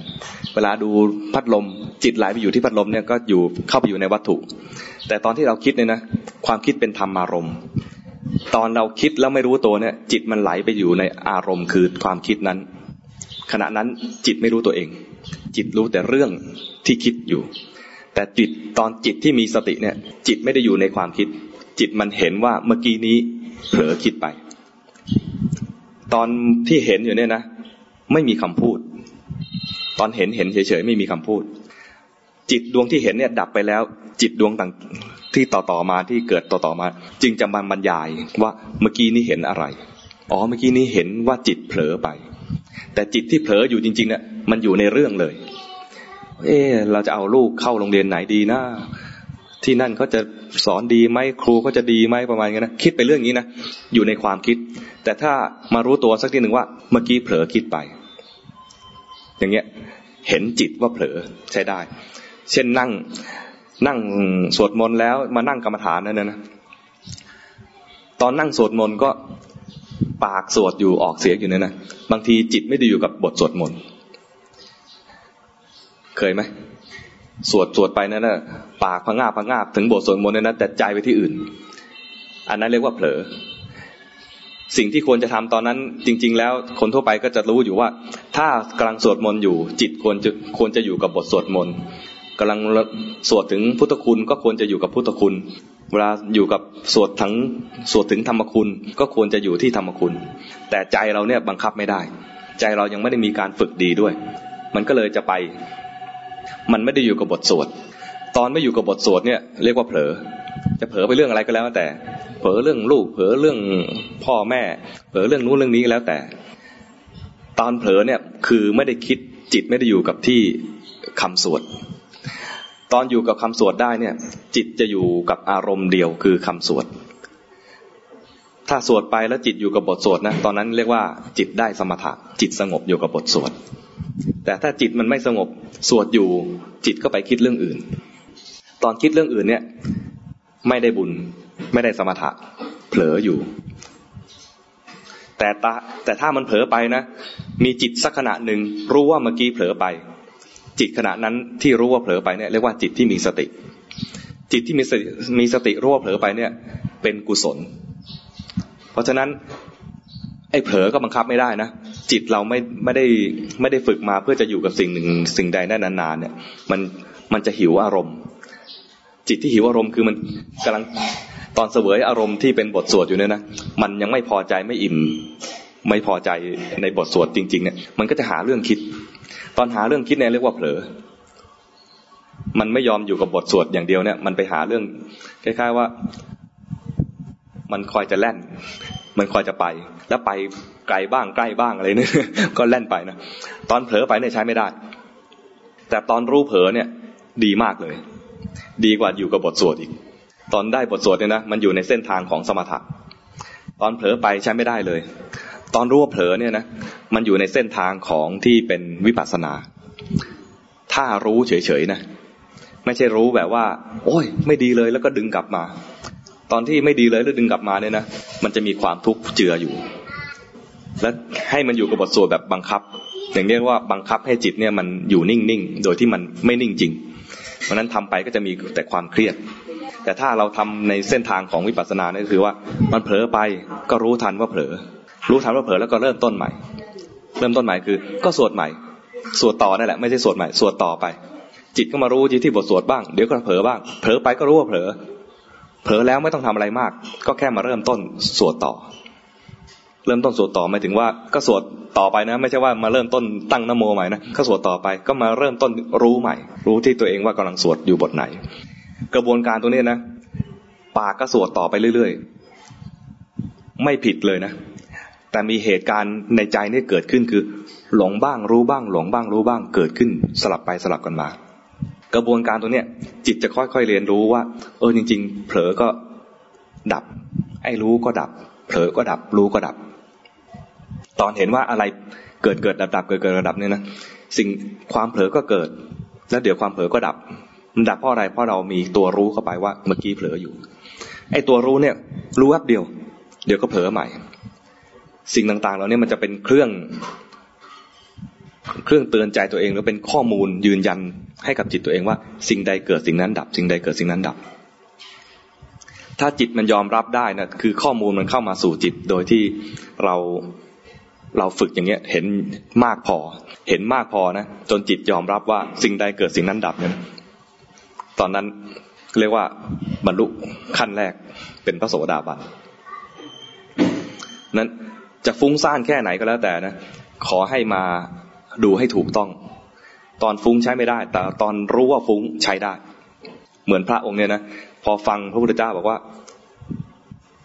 เวลาดูพัดลมจิตไหลไปอยู่ที่พัดลมเนี่ยก็อยู่เข้าไปอยู่ในวัตถุ แต่ตอนที่เราคิดเนี่ยนะความคิดเป็นธรรมารมณ์ ตอนเราคิดแล้วไม่รู้ตัวเนี่ย จิตมันไหลไปอยู่ในอารมณ์คือความคิดนั้น ขณะนั้นจิตไม่รู้ตัวเอง จิตรู้แต่เรื่องที่คิดอยู่ แต่จิตตอนจิตที่มีสติเนี่ย จิตไม่ได้อยู่ในความคิด จิตมันเห็นว่าเมื่อกี้นี้เผลอคิดไป ตอนที่เห็นอยู่เนี่ยนะไม่มีคำพูด ตอนเห็นเห็นเฉยๆไม่มีคำพูด จิตดวงที่เห็นเนี่ยดับไปแล้ว จิตดวงต่างที่ต่อต่อมาที่เกิดต่อต่อมา จึงจะมาบรรยายว่าเมื่อกี้นี้เห็นอะไรอ๋อเมื่อกี้นี้เห็นว่าจิตเผลอไป แต่จิตที่เผลออยู่จริงๆเนี่ยมันอยู่ในเรื่องเลย เออเราจะเอาลูกเข้าโรงเรียนไหนดีนะที่นั่นเขาจะสอนดีไหมครูเขาจะดีไหมประมาณนี้นะคิดไปเรื่องนี้นะอยู่ในความคิด แต่ถ้ามารู้ตัวสักทีหนึ่งว่า เมื่อกี้เผลอคิดไป อย่างเงี้ย เห็นจิตว่าเผลอใช้ได้ เช่นนั่งนั่งสวดมนต์แล้วมานั่งกรรมฐานนั่นนะตอนนั่งสวดมนต์ก็ปากสวดอยู่ออกเสียงอยู่นั่นนะบางทีจิตไม่ได้อยู่กับบทสวดมนต์ เคยไหมสวดสวดไปนั่นนะปากพังงาบพงงาบถึงบทสวดมนต์นั่นนะแต่ใจไปที่อื่น อันนั้นเรียกว่าเผลอ สิ่งที่ควรจะทำตอนนั้น จริง ๆ แล้วคนทั่วไปก็จะรู้อยู่ว่า ถ้ากำลังสวดมนต์อยู่ จิตควรจะควรจะอยู่กับบทสวดมนต์กำลังสวดถึงพุทธคุณก็ควรจะอยู่กับพุทธคุณ เวลาอยู่กับสวดทั้งสวดถึงธรรมคุณ ก็ควรจะอยู่ที่ธรรมคุณ แต่ใจเราเนี่ยบังคับไม่ได้ ใจเรายังไม่ได้มีการฝึกดีด้วย มันก็เลยจะไป มันไม่ได้อยู่กับบทสวดตอนไม่อยู่กับบทสวดเนี่ยเรียกว่าเผลอ จะเผลอไปเรื่องอะไรก็แล้วแต่ เผลอเรื่องลูก เผลอเรื่องพ่อแม่ เผลอเรื่องนู้นเรื่องนี้แล้วแต่ ตอนเผลอเนี่ยคือไม่ได้คิดจิตไม่ได้อยู่กับที่คำสวด ตอนอยู่กับคำสวดได้เนี่ย จิตจะอยู่กับอารมณ์เดียวคือคำสวด ถ้าสวดไปแล้วจิตอยู่กับบทสวดนะตอนนั้นเรียกว่าจิตได้สมถะจิตสงบอยู่กับบทสวด แต่ถ้าจิตมันไม่สงบสวดอยู่จิตก็ไปคิดเรื่องอื่น ตอนคิดเรื่องอื่นเนี่ย ไม่ได้บุญ ไม่ได้สมถะเผลออยู่ แต่ตาแต่ถ้ามันเผลอไปนะ มีจิตสักขณะหนึ่งรู้ว่าเมื่อกี้เผลอไป จิตขณะนั้นที่รู้ว่าเผลอไปเนี่ยเรียกว่าจิตที่มีสติ จิตที่มีสติมีสติรู้ว่าเผลอไปเนี่ย เป็นกุศล เพราะฉะนั้น ไอ้เผลอก็บังคับไม่ได้นะจิตเราไม่ไม่ได้ไม่ได้ฝึกมาเพื่อจะอยู่กับสิ่งหนึ่งสิ่งใดได้นานๆเนี่ย มันมันจะหิวอารมณ์ จิตที่หิวอารมณ์คือมันกำลังตอนเสวยอารมณ์ที่เป็นบทสวดอยู่เนี่ยนะมันยังไม่พอใจไม่อิ่ม ไม่พอใจในบทสวดจริง ๆ เนี่ย มันก็จะหาเรื่องคิด ตอนหาเรื่องคิดเนี่ยเรียกว่าเผลอ มันไม่ยอมอยู่กับบทสวดอย่างเดียวเนี่ย มันไปหาเรื่องคล้ายๆว่า มันคอยจะแล่น มันคอยจะไป แล้วไปไกลบ้างใกล้บ้างอะไรเนี่ยก็แล่นไปนะตอนเผลอไปเนี่ยใช้ไม่ได้ แต่ตอนรู้เผลอเนี่ยดีมากเลย ดีกว่าอยู่กับบทสวดอีก ตอนได้บทสวดเนี่ยนะมันอยู่ในเส้นทางของสมถะตอนเผลอไปใช้ไม่ได้เลย ตอนรู้ว่าเผลอเนี่ยนะมันอยู่ในเส้นทางของที่เป็นวิปัสสนา ถ้ารู้เฉยๆนะไม่ใช่รู้แบบว่า โอ้ย ไม่ดีเลยแล้วก็ดึงกลับมา ตอนที่ไม่ดีเลยแล้วดึงกลับมาเนี่ยนะมันจะมีความทุกข์เจืออยู่ และให้มันอยู่กับบทสวดแบบบังคับ อย่างเรียกว่าบังคับให้จิตเนี่ยมันอยู่นิ่งๆโดยที่มันไม่นิ่งจริง เพราะนั้นทำไปก็จะมีแต่ความเครียด แต่ถ้าเราทำในเส้นทางของวิปัสสนาเนี่ยคือว่ามันเผลอไปก็รู้ทันว่าเผลอ รู้ทันว่าเผลอแล้วก็เริ่มต้นใหม่ เริ่มต้นใหม่คือ ก็สวดใหม่สวดต่อนั่นแหละไม่ใช่สวดใหม่สวดต่อไป จิตก็มารู้ที่ที่บทสวดบ้างเดี๋ยวก็เผลอบ้างเผลอไปก็รู้ว่าเผลอ เผลอแล้วไม่ต้องทำอะไรมาก ก็แค่มาเริ่มต้นสวดต่อ เริ่มต้นสวดต่อหมายถึงว่าก็สวดต่อไปนะ ไม่ใช่ว่ามาเริ่มต้นตั้งนโมใหม่นะก็สวดต่อไปก็มาเริ่มต้นรู้ใหม่ รู้ที่ตัวเองว่ากำลังสวดอยู่บทไหน กระบวนการตัวนี้นะปากก็สวดต่อไปเรื่อยๆ ไม่ผิดเลยนะ แต่มีเหตุการณ์ในใจนี่เกิดขึ้นคือ หลงบ้างรู้บ้าง หลงบ้างรู้บ้างเกิดขึ้นสลับไปสลับกันมา กระบวนการตัวเนี้ยจิตจะค่อยๆเรียนรู้ว่า เออจริง ๆ เผลอก็ดับ ไอ้รู้ก็ดับ เผลอก็ดับ รู้ก็ดับ ตอนเห็นว่าอะไรเกิดเกิดดับดับเกิดเกิดดับเนี่ยนะสิ่งความเผลอก็เกิด แล้วเดี๋ยวความเผลอก็ดับ มันดับเพราะอะไรเพราะเรามีตัวรู้เข้าไปว่าเมื่อกี้เผลออยู่ ไอ้ตัวรู้เนี่ย รู้แป๊บเดียว เดี๋ยวก็เผลอใหม่ สิ่งต่างๆเหล่านี้มันจะเป็นเครื่อง เครื่องเตือนใจตัวเองหรือเป็นข้อมูลยืนยันให้กับจิตตัวเองว่า สิ่งใดเกิดสิ่งนั้นดับ สิ่งใดเกิดสิ่งนั้นดับ ถ้าจิตมันยอมรับได้นะคือข้อมูลมันเข้ามาสู่จิตโดยที่เราเราฝึกอย่างเงี้ยเห็นมากพอ เห็นมากพอนะจนจิตยอมรับว่าสิ่งใดเกิดสิ่งนั้นดับเนี่ยตอนนั้นเรียกว่าบรรลุขั้นแรกเป็นพระโสดาบันนั้นจะฟุ้งซ่านแค่ไหนก็แล้วแต่นะขอให้มา ดูให้ถูกต้อง ตอนฟุ้งใช้ไม่ได้ แต่ตอนรู้ว่าฟุ้งใช้ได้ เหมือนพระองค์เนี่ยนะพอฟังพระพุทธเจ้าบอกว่า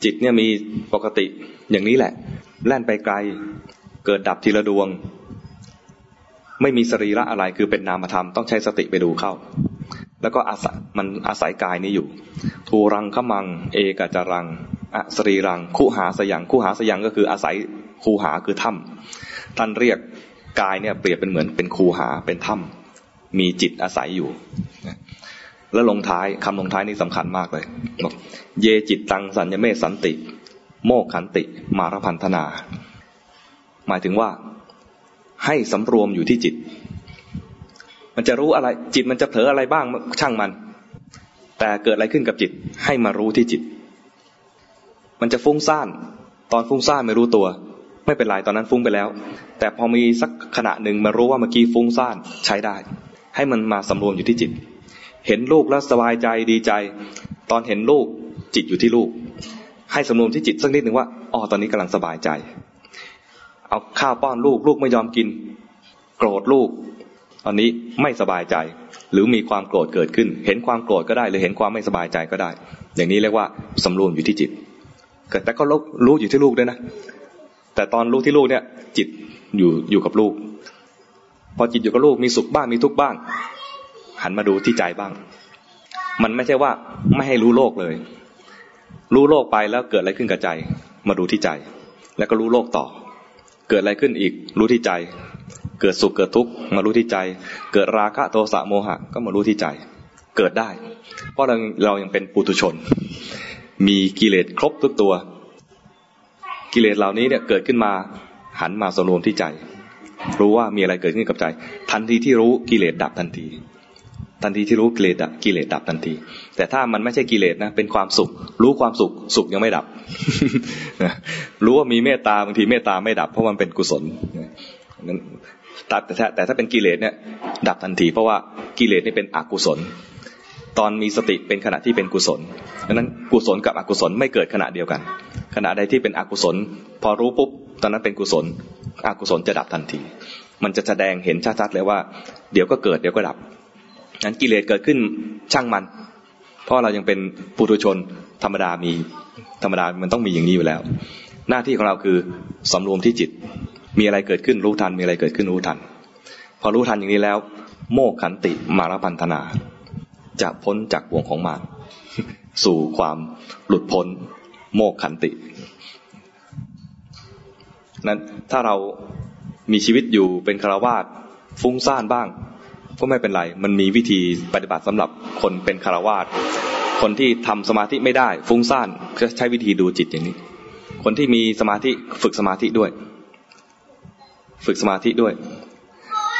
จิตเนี่ยมีปกติอย่างนี้แหละ แล่นไปไกล เกิดดับทีละดวง ไม่มีสรีระอะไรคือเป็นนามธรรมต้องใช้สติไปดูเข้า แล้วก็อาศัยมันอาศัยกายนี้อยู่ทูรังขมัง เอกจรังอสรีรังคู่หาสยังคู่หาสยังก็คืออาศัยคูหาคือถ้ำท่านเรียก กายเนี่ยเปรียบเป็นเหมือนเป็นคูหาเป็นถ้ำมีจิตอาศัยอยู่ แล้วลงท้ายคำลงท้ายนี้สำคัญมากเลยบอกเยจิตตังสัญญเมสันติ โมกขันติ มารพันธนา หมายถึงว่าให้สำรวมอยู่ที่จิต มันจะรู้อะไร จิตมันจะเผลออะไรบ้างช่างมัน แต่เกิดอะไรขึ้นกับจิต ให้มารู้ที่จิต มันจะฟุ้งซ่าน ตอนฟุ้งซ่านไม่รู้ตัว ไม่เป็นไรตอนนั้นฟุ้งไปแล้ว แต่พอมีสักขณะหนึ่งมารู้ว่าเมื่อกี้ฟุ้งซ่านใช้ได้ ให้มันมาสำรวมอยู่ที่จิต เห็นลูกแล้วสบายใจดีใจ ตอนเห็นลูกจิตอยู่ที่ลูก ให้สำรวมที่จิตสักนิดหนึ่งว่าอ๋อตอนนี้กำลังสบายใจ เอาข้าวป้อนลูกลูกไม่ยอมกิน โกรธลูก ตอนนี้ไม่สบายใจ หรือมีความโกรธเกิดขึ้น เห็นความโกรธก็ได้ หรือเห็นความไม่สบายใจก็ได้ อย่างนี้เรียกว่าสำรวมอยู่ที่จิตแต่ก็รู้อยู่ที่ลูกด้วยนะ แต่ตอนรู้ที่ลูกเนี่ย จิตอยู่อยู่กับลูก พอจิตอยู่กับลูกมีสุขบ้างมีทุกข์บ้าง หันมาดูที่ใจบ้าง มันไม่ใช่ว่าไม่ให้รู้โลกเลย รู้โลกไปแล้วเกิดอะไรขึ้นกับใจ มาดูที่ใจ แล้วก็รู้โลกต่อ เกิดอะไรขึ้นอีก รู้ที่ใจ เกิดสุขเกิดทุกข์มารู้ที่ใจ เกิดราคะโทสะโมหะ ก็มารู้ที่ใจ เกิดได้ เพราะเราเรายังเป็นปุถุชน มีกิเลสครบทุกตัว กิเลสเหล่านี้เนี่ยเกิดขึ้นมาหันมาสรวมที่ใจ รู้ว่ามีอะไรเกิดขึ้นกับใจ ทันทีที่รู้กิเลสดับทันที ทันทีที่รู้กิเลสดับกิเลสดับทันที แต่ถ้ามันไม่ใช่กิเลสนะเป็นความสุข รู้ความสุขสุขยังไม่ดับ รู้ว่ามีเมตตาบางทีเมตตาไม่ดับ เพราะมันเป็นกุศลนั้นแต่แต่ถ้าเป็นกิเลสเนี่ยดับทันที เพราะว่ากิเลสนี่เป็นอกุศล ตอนมีสติเป็นขณะที่เป็นกุศลดังนั้นกุศลกับอกุศลไม่เกิดขณะเดียวกัน ขณะใดที่เป็นอกุศล พอรู้ปุ๊บตอนนั้นเป็นกุศล อกุศลจะดับทันที มันจะแสดงเห็นชัดๆเลยว่า เดี๋ยวก็เกิดเดี๋ยวก็ดับนั้นกิเลสเกิดขึ้นช่างมัน เพราะเรายังเป็นปุถุชนธรรมดามีธรรมดามันต้องมีอย่างนี้อยู่แล้ว หน้าที่ของเราคือสำรวมที่จิต มีอะไรเกิดขึ้นรู้ทัน มีอะไรเกิดขึ้นรู้ทัน พอรู้ทันอย่างนี้แล้ว โมกขันติมารพันธนา จะพ้นจากวงของมารสู่ความหลุดพ้นโมกขันติ นั้นถ้าเรามีชีวิตอยู่เป็นคารวาสฟุ้งซ่านบ้าง ก็ไม่เป็นไร มันมีวิธีปฏิบัติสำหรับคนเป็นคารวาสคนที่ทำสมาธิไม่ได้ ฟุ้งซ่านก็ใช้วิธีดูจิตอย่างนี้ คนที่มีสมาธิฝึกสมาธิด้วย ฝึกสมาธิด้วย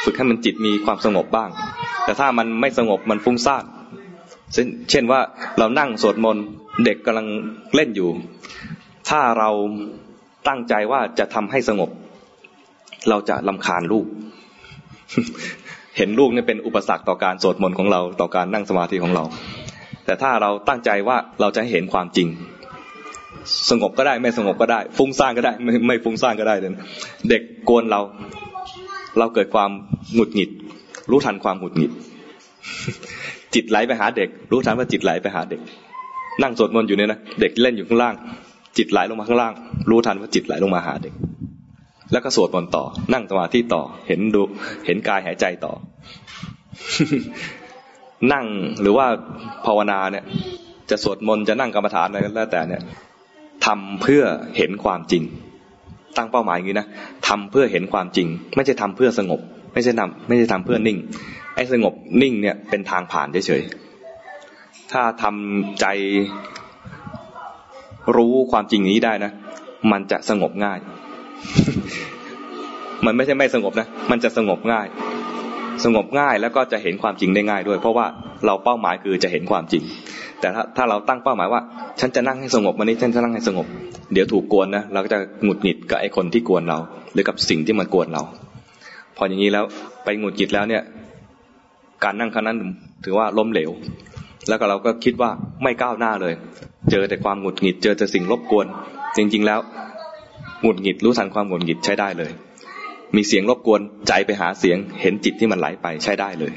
ฝึกให้มันจิตมีความสงบบ้าง แต่ถ้ามันไม่สงบมันฟุ้งซ่าน เช่นว่าเรานั่งสวดมนต์เด็กกำลังเล่นอยู่ ถ้าเราตั้งใจว่าจะทำให้สงบ เราจะลำคาญลูก เห็นลูกนี่เป็นอุปสรรคต่อการสวดมนต์ของเราต่อการนั่งสมาธิของเรา แต่ถ้าเราตั้งใจว่าเราจะเห็นความจริง สงบก็ได้ไม่สงบก็ได้ ฟุ้งซ่านก็ได้ไม่ไม่ฟุ้งซ่านก็ได้เเด็กโกนเรา เราเกิดความหงุดหงิด รู้ทันความหงุดหงิด จิตไหลไปหาเด็ก รู้ทันว่าจิตไหลไปหาเด็ก นั่งสวดมนต์อยู่เนี่ยนะเด็กเล่นอยู่ข้างล่าง จิตไหลลงมาข้างล่าง รู้ทันว่าจิตไหลลงมาหาเด็ก แล้วก็สวดมนต์ต่อ นั่งสมาธิต่อ เห็นดู เห็นกายหายใจต่อ นั่งหรือว่าภาวนาเนี่ย จะสวดมนต์จะนั่งกรรมฐานอะไรก็แล้วแต่เนี่ยทำเพื่อเห็นความจริง ตั้งเป้าหมายอย่างนี้นะทำเพื่อเห็นความจริง ไม่ใช่ทำเพื่อสงบ ไม่ใช่ทำไม่ใช่ทำเพื่อนิ่ง ไอ้สงบนิ่งเนี่ยเป็นทางผ่านเฉยๆ ถ้าทำใจรู้ความจริงนี้ได้นะ มันจะสงบง่าย มันไม่ใช่ไม่สงบนะ มันจะสงบง่าย สงบง่ายแล้วก็จะเห็นความจริงได้ง่ายด้วย เพราะว่าเราเป้าหมายคือจะเห็นความจริง แต่ถ้าถ้าเราตั้งเป้าหมายว่า ฉันจะนั่งให้สงบวันนี้ฉันจะนั่งให้สงบ เดี๋ยวถูกกวนนะเราก็จะหงุดหงิดกับไอ้คนที่กวนเรา หรือกับสิ่งที่มันกวนเรา พออย่างนี้แล้วไปหงุดหงิดแล้วเนี่ย การนั่งครั้งนั้นถือว่าล้มเหลว แล้วก็เราก็คิดว่าไม่ก้าวหน้าเลย เจอแต่ความหงุดหงิด เจอแต่สิ่งรบกวน จริง ๆ แล้วหงุดหงิดรู้ทันความหงุดหงิดใช้ได้เลย มีเสียงรบกวนใจไปหาเสียง เห็นจิตที่มันไหลไปใช้ได้เลย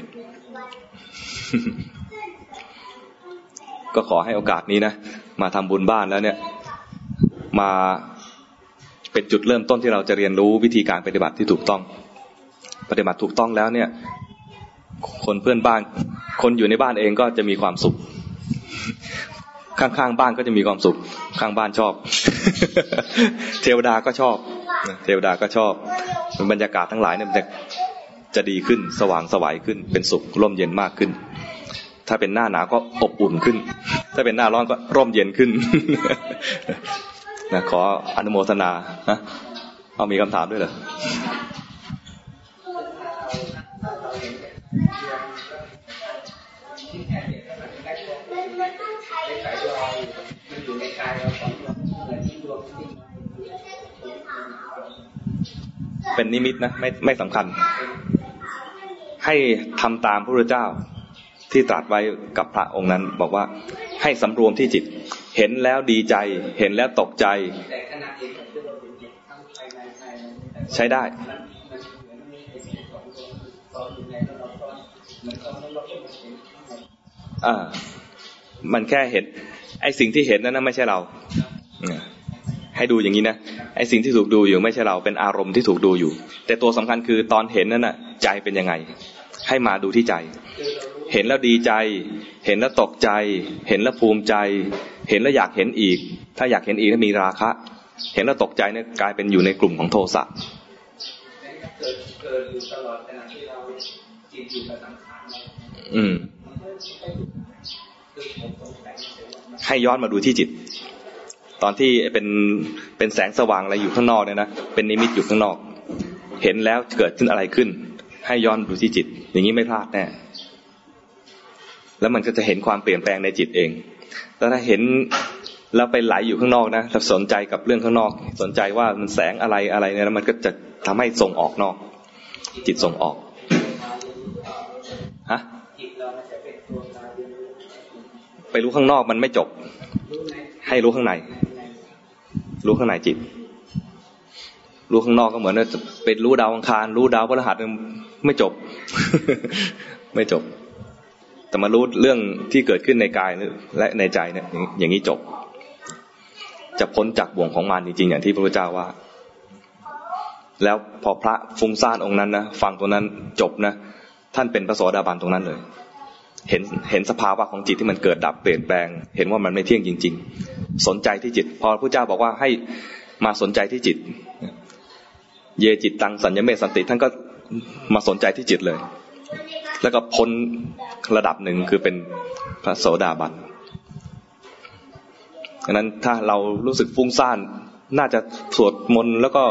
ก็ขอให้โอกาสนี้นะมาทำบุญบ้านแล้วเนี่ย มาเป็นจุดเริ่มต้นที่เราจะเรียนรู้วิธีการปฏิบัติที่ถูกต้อง ปฏิบัติถูกต้องแล้วเนี่ย คนเพื่อนบ้าน คนอยู่ในบ้านเองก็จะมีความสุข ข้างๆบ้านก็จะมีความสุข ข้างบ้านชอบ เทวดาก็ชอบ เทวดาก็ชอบบรรยากาศทั้งหลายเนี่ยจะจะดีขึ้นสว่างสวัยขึ้น เป็นสุขร่มเย็นมากขึ้น ถ้าเป็นหน้าหนาวก็อบอุ่นขึ้น ถ้าเป็นหน้าร้อนก็ร่มเย็นขึ้นนะขออนุโมทนานะเอามีคำถามด้วยเหรอ เป็นนิมิตนะไม่ไม่สำคัญ ให้ทำตามพระพุทธเจ้าที่ตรัสไว้กับพระองค์นั้น บอกว่าให้สำรวมที่จิต เห็นแล้วดีใจ เห็นแล้วตกใจ ใช้ได้ อ่า มันแค่เห็น ไอ้สิ่งที่เห็นนั้นนะไม่ใช่เราเนี่ยให้ดูอย่างนี้นะไอ้สิ่งที่ถูกดูอยู่ไม่ใช่เราเป็นอารมณ์ที่ถูกดูอยู่ แต่ตัวสำคัญคือตอนเห็นนั้นน่ะใจเป็นยังไง ให้มาดูที่ใจ เห็นแล้วดีใจ เห็นแล้วตกใจ เห็นแล้วภูมิใจ เห็นแล้วอยากเห็นอีก ถ้าอยากเห็นอีกถ้ามีราคะ เห็นแล้วตกใจเนี่ยกลายเป็นอยู่ในกลุ่มของโทสะเกิดเกิดอยู่ตลอดขณะที่เราจิตอยู่กับสังขารเราอืม ให้ย้อนมาดูที่จิต ตอนที่เป็นเป็นแสงสว่างอะไรอยู่ข้างนอกเนี่ยนะเป็นนิมิตอยู่ข้างนอก เห็นแล้วเกิดขึ้นอะไรขึ้น ให้ย้อนดูที่จิต อย่างนี้ไม่พลาดแน่แล้วมันก็จะเห็นความเปลี่ยนแปลงในจิตเองแล้วถ้าเห็นแล้วไปไหลอยู่ข้างนอกนะถ้าสนใจกับเรื่องข้างนอก สนใจว่ามันแสงอะไรอะไรเนี่ยแล้วมันก็จะทำให้ส่งออกนอก จิตส่งออกฮะ จิตเรามันจะเป็นตัวตาเรียนรู้ ไป รู้ข้างนอกมันไม่จบ ให้รู้ข้างใน รู้ข้างในจิต รู้ข้างนอกก็เหมือนจะเป็นรู้ดาวอังคาร รู้ดาวพฤหัสไม่จบ ไม่จบ แต่มารู้เรื่องที่เกิดขึ้นในกายและในใจเนี่ยอย่างอย่างนี้จบ จะพ้นจากบ่วงของมารจริงๆอย่างที่พระพุทธเจ้าว่า แล้วพอพระฟุ้งซ่านองค์นั้นนะฟังตรงนั้นจบนะท่านเป็นพระโสดาบันตรงนั้นเลย เห็นเห็นสภาวะของจิตที่มันเกิดดับเปลี่ยนแปลง เห็นว่ามันไม่เที่ยงจริง ๆ สนใจที่จิต พอพระเจ้าบอกว่าให้มาสนใจที่จิต เยจิตตังสัญญเมตสันติท่านก็มาสนใจที่จิตเลย แล้วก็พ้นระดับหนึ่งคือเป็นพระโสดาบันดังนั้นถ้าเรารู้สึกฟุ้งซ่านน่าจะสวดมนต์แล้วก็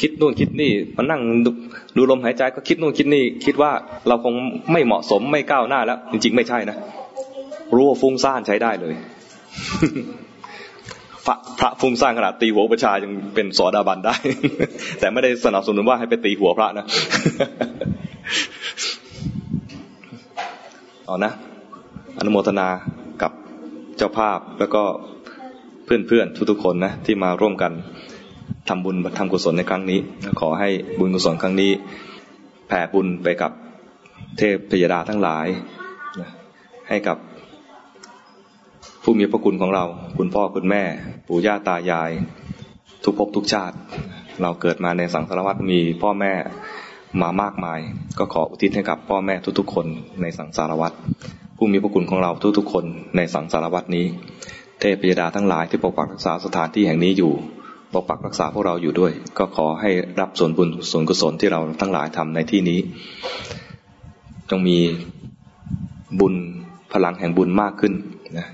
คิดนู่นคิดนี่มานั่งดูลมหายใจก็คิดนู่นคิดนี่ คิดว่าเราคงไม่เหมาะสมไม่ก้าวหน้าแล้ว จริง ๆ ไม่ใช่นะรู้ว่าฟุ้งซ่านใช้ได้เลยพระพระฟุ้งซ่านขนาดตีหัวประชายังเป็นสอดาบันได้ แต่ไม่ได้สนับสนุนว่าให้ไปตีหัวพระนะเอานะ อนุโมทนากับเจ้าภาพแล้วก็เพื่อนๆทุกๆคนนะที่มาร่วมกัน ทำบุญทำกุศลในครั้งนี้ ขอให้บุญกุศลครั้งนี้ แผ่บุญไปกับเทพพยดาทั้งหลาย ให้กับผู้มีพระคุณของเรา คุณพ่อคุณแม่ ปู่ย่าตายาย ทุกภพทุกชาติ เราเกิดมาในสังสารวัฏมีพ่อแม่มามากมาย ก็ขออุทิศให้กับพ่อแม่ทุกๆ คนในสังสารวัฏผู้มีพระคุณของเราทุกๆ คนในสังสารวัฏนี้ เทพยดาทั้งหลายที่ปกปักรักษาสถานที่แห่งนี้อยู่ ปกปักรักษาพวกเราอยู่ด้วย ก็ขอให้รับส่วนบุญส่วนกุศลที่เราทั้งหลายทำในที่นี้ จงมีบุญพลังแห่งบุญมากขึ้นนะ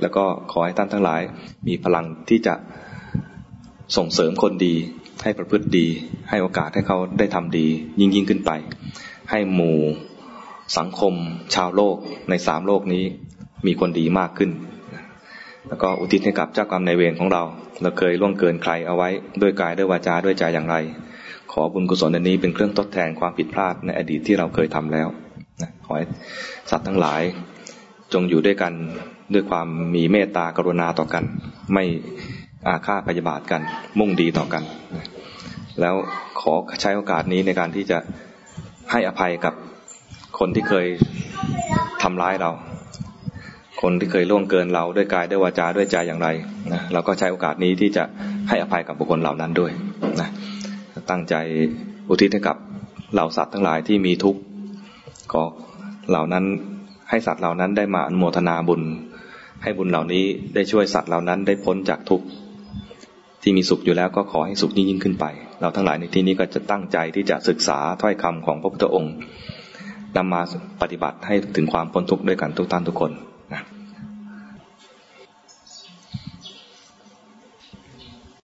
แล้วก็ขอให้ท่านทั้งหลาย มีพลังที่จะส่งเสริมคนดี ให้ประพฤติดี ให้โอกาสให้เขาได้ทำดี ยิ่งยิ่งขึ้นไป ให้หมู่สังคม ชาวโลกในสามโลกนี้ มีคนดีมากขึ้น แล้วก็อุทิศให้กับเจ้ากรรมนายเวรของเรา เราเคยล่วงเกินใครเอาไว้ด้วยกายด้วยวาจาด้วยใจอย่างไร ขอบุญกุศลอันนี้เป็นเครื่องทดแทนความผิดพลาดในอดีตที่เราเคยทำแล้วนะขอให้สัตว์ทั้งหลายจงอยู่ด้วยกันด้วยความมีเมตตากรุณาต่อกัน ไม่อาฆาตพยาบาทกัน มุ่งดีต่อกัน แล้วขอใช้โอกาสนี้ในการที่จะให้อภัยกับคนที่เคยทำร้ายเรา คนที่เคยล่วงเกินเราด้วยกายด้วยวาจาด้วยใจอย่างไรนะเราก็ใช้โอกาสนี้ที่จะให้อภัยกับบุคคลเหล่านั้นด้วยนะตั้งใจอุทิศให้กับเหล่าสัตว์ทั้งหลายที่มีทุกข์ขอเหล่านั้นให้สัตว์เหล่านั้นได้มาอนุโมทนาบุญ ให้บุญเหล่านี้ได้ช่วยสัตว์เหล่านั้นได้พ้นจากทุกข์ที่มีสุขอยู่แล้วก็ขอให้สุขยิ่งยิ่งขึ้นไป เราทั้งหลายในที่นี้ก็จะตั้งใจที่จะศึกษาถ้อยคำของพระพุทธองค์นำมาปฏิบัติให้ถึงความพ้นทุกข์ด้วยกันทุกท่านทุกคน